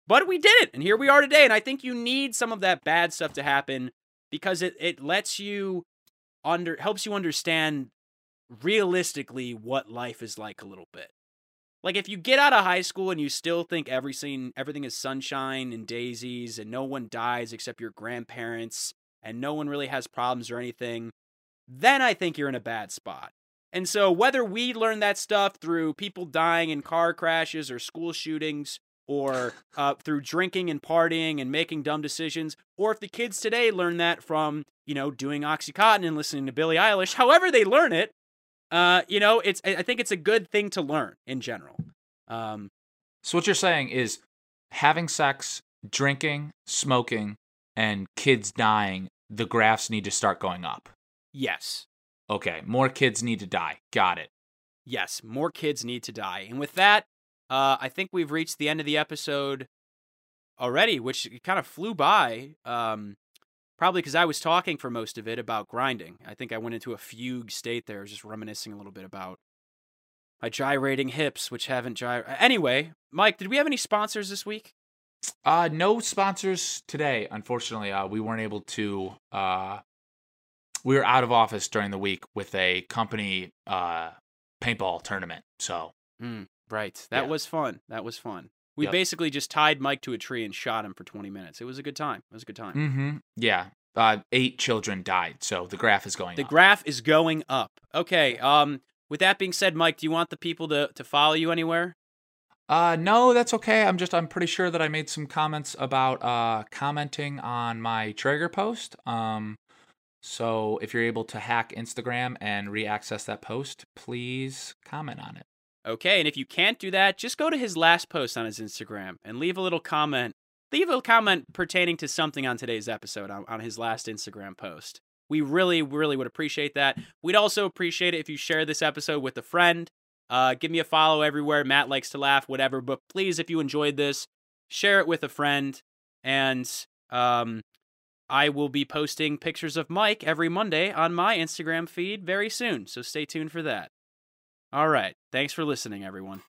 But we did it, and here we are today. And I think you need some of that bad stuff to happen because it it lets you under helps you understand realistically what life is like a little bit. Like if you get out of high school and you still think everything everything is sunshine and daisies and no one dies except your grandparents and no one really has problems or anything, then I think you're in a bad spot. And so whether we learn that stuff through people dying in car crashes or school shootings or uh, through drinking and partying and making dumb decisions, or if the kids today learn that from, you know, doing Oxycontin and listening to Billie Eilish, however they learn it, uh, you know, it's I think it's a good thing to learn in general. Um, So what you're saying is having sex, drinking, smoking, and kids dying. The graphs need to start going up. yes, Okay, more kids need to die. Got it. yes, more kids need to die. And with that, uh, I think we've reached the end of the episode already, which kind of flew by. Um, probably because I was talking for most of it about grinding. I think I went into a fugue state there, just reminiscing a little bit about my gyrating hips, which haven't gyrated. Anyway, Mike, did we have any sponsors this week? Uh, no sponsors today, unfortunately. Uh, we weren't able to. Uh, we were out of office during the week with a company uh paintball tournament. So Mm, right. That Yeah. was fun. That was fun. We Yep. basically just tied Mike to a tree and shot him for 20 minutes. It was a good time. It was a good time. mm-hmm. yeah, uh, eight children died. So the graph is going The up. graph is going up. Okay. Um. With that being said, Mike, do you want the people to to follow you anywhere? Uh, no, that's okay. I'm just I'm pretty sure that I made some comments about uh commenting on my Traeger post. Um, so if you're able to hack Instagram and re-access that post, please comment on it. Okay. And if you can't do that, just go to his last post on his Instagram and leave a little comment. Leave a comment pertaining to something on today's episode on, on his last Instagram post. We really, really would appreciate that. We'd also appreciate it if you share this episode with a friend. Uh, give me a follow everywhere. Matt likes to laugh, whatever. But please, if you enjoyed this, share it with a friend. And um, I will be posting pictures of Mike every Monday on my Instagram feed very soon. So stay tuned for that. All right. Thanks for listening, everyone.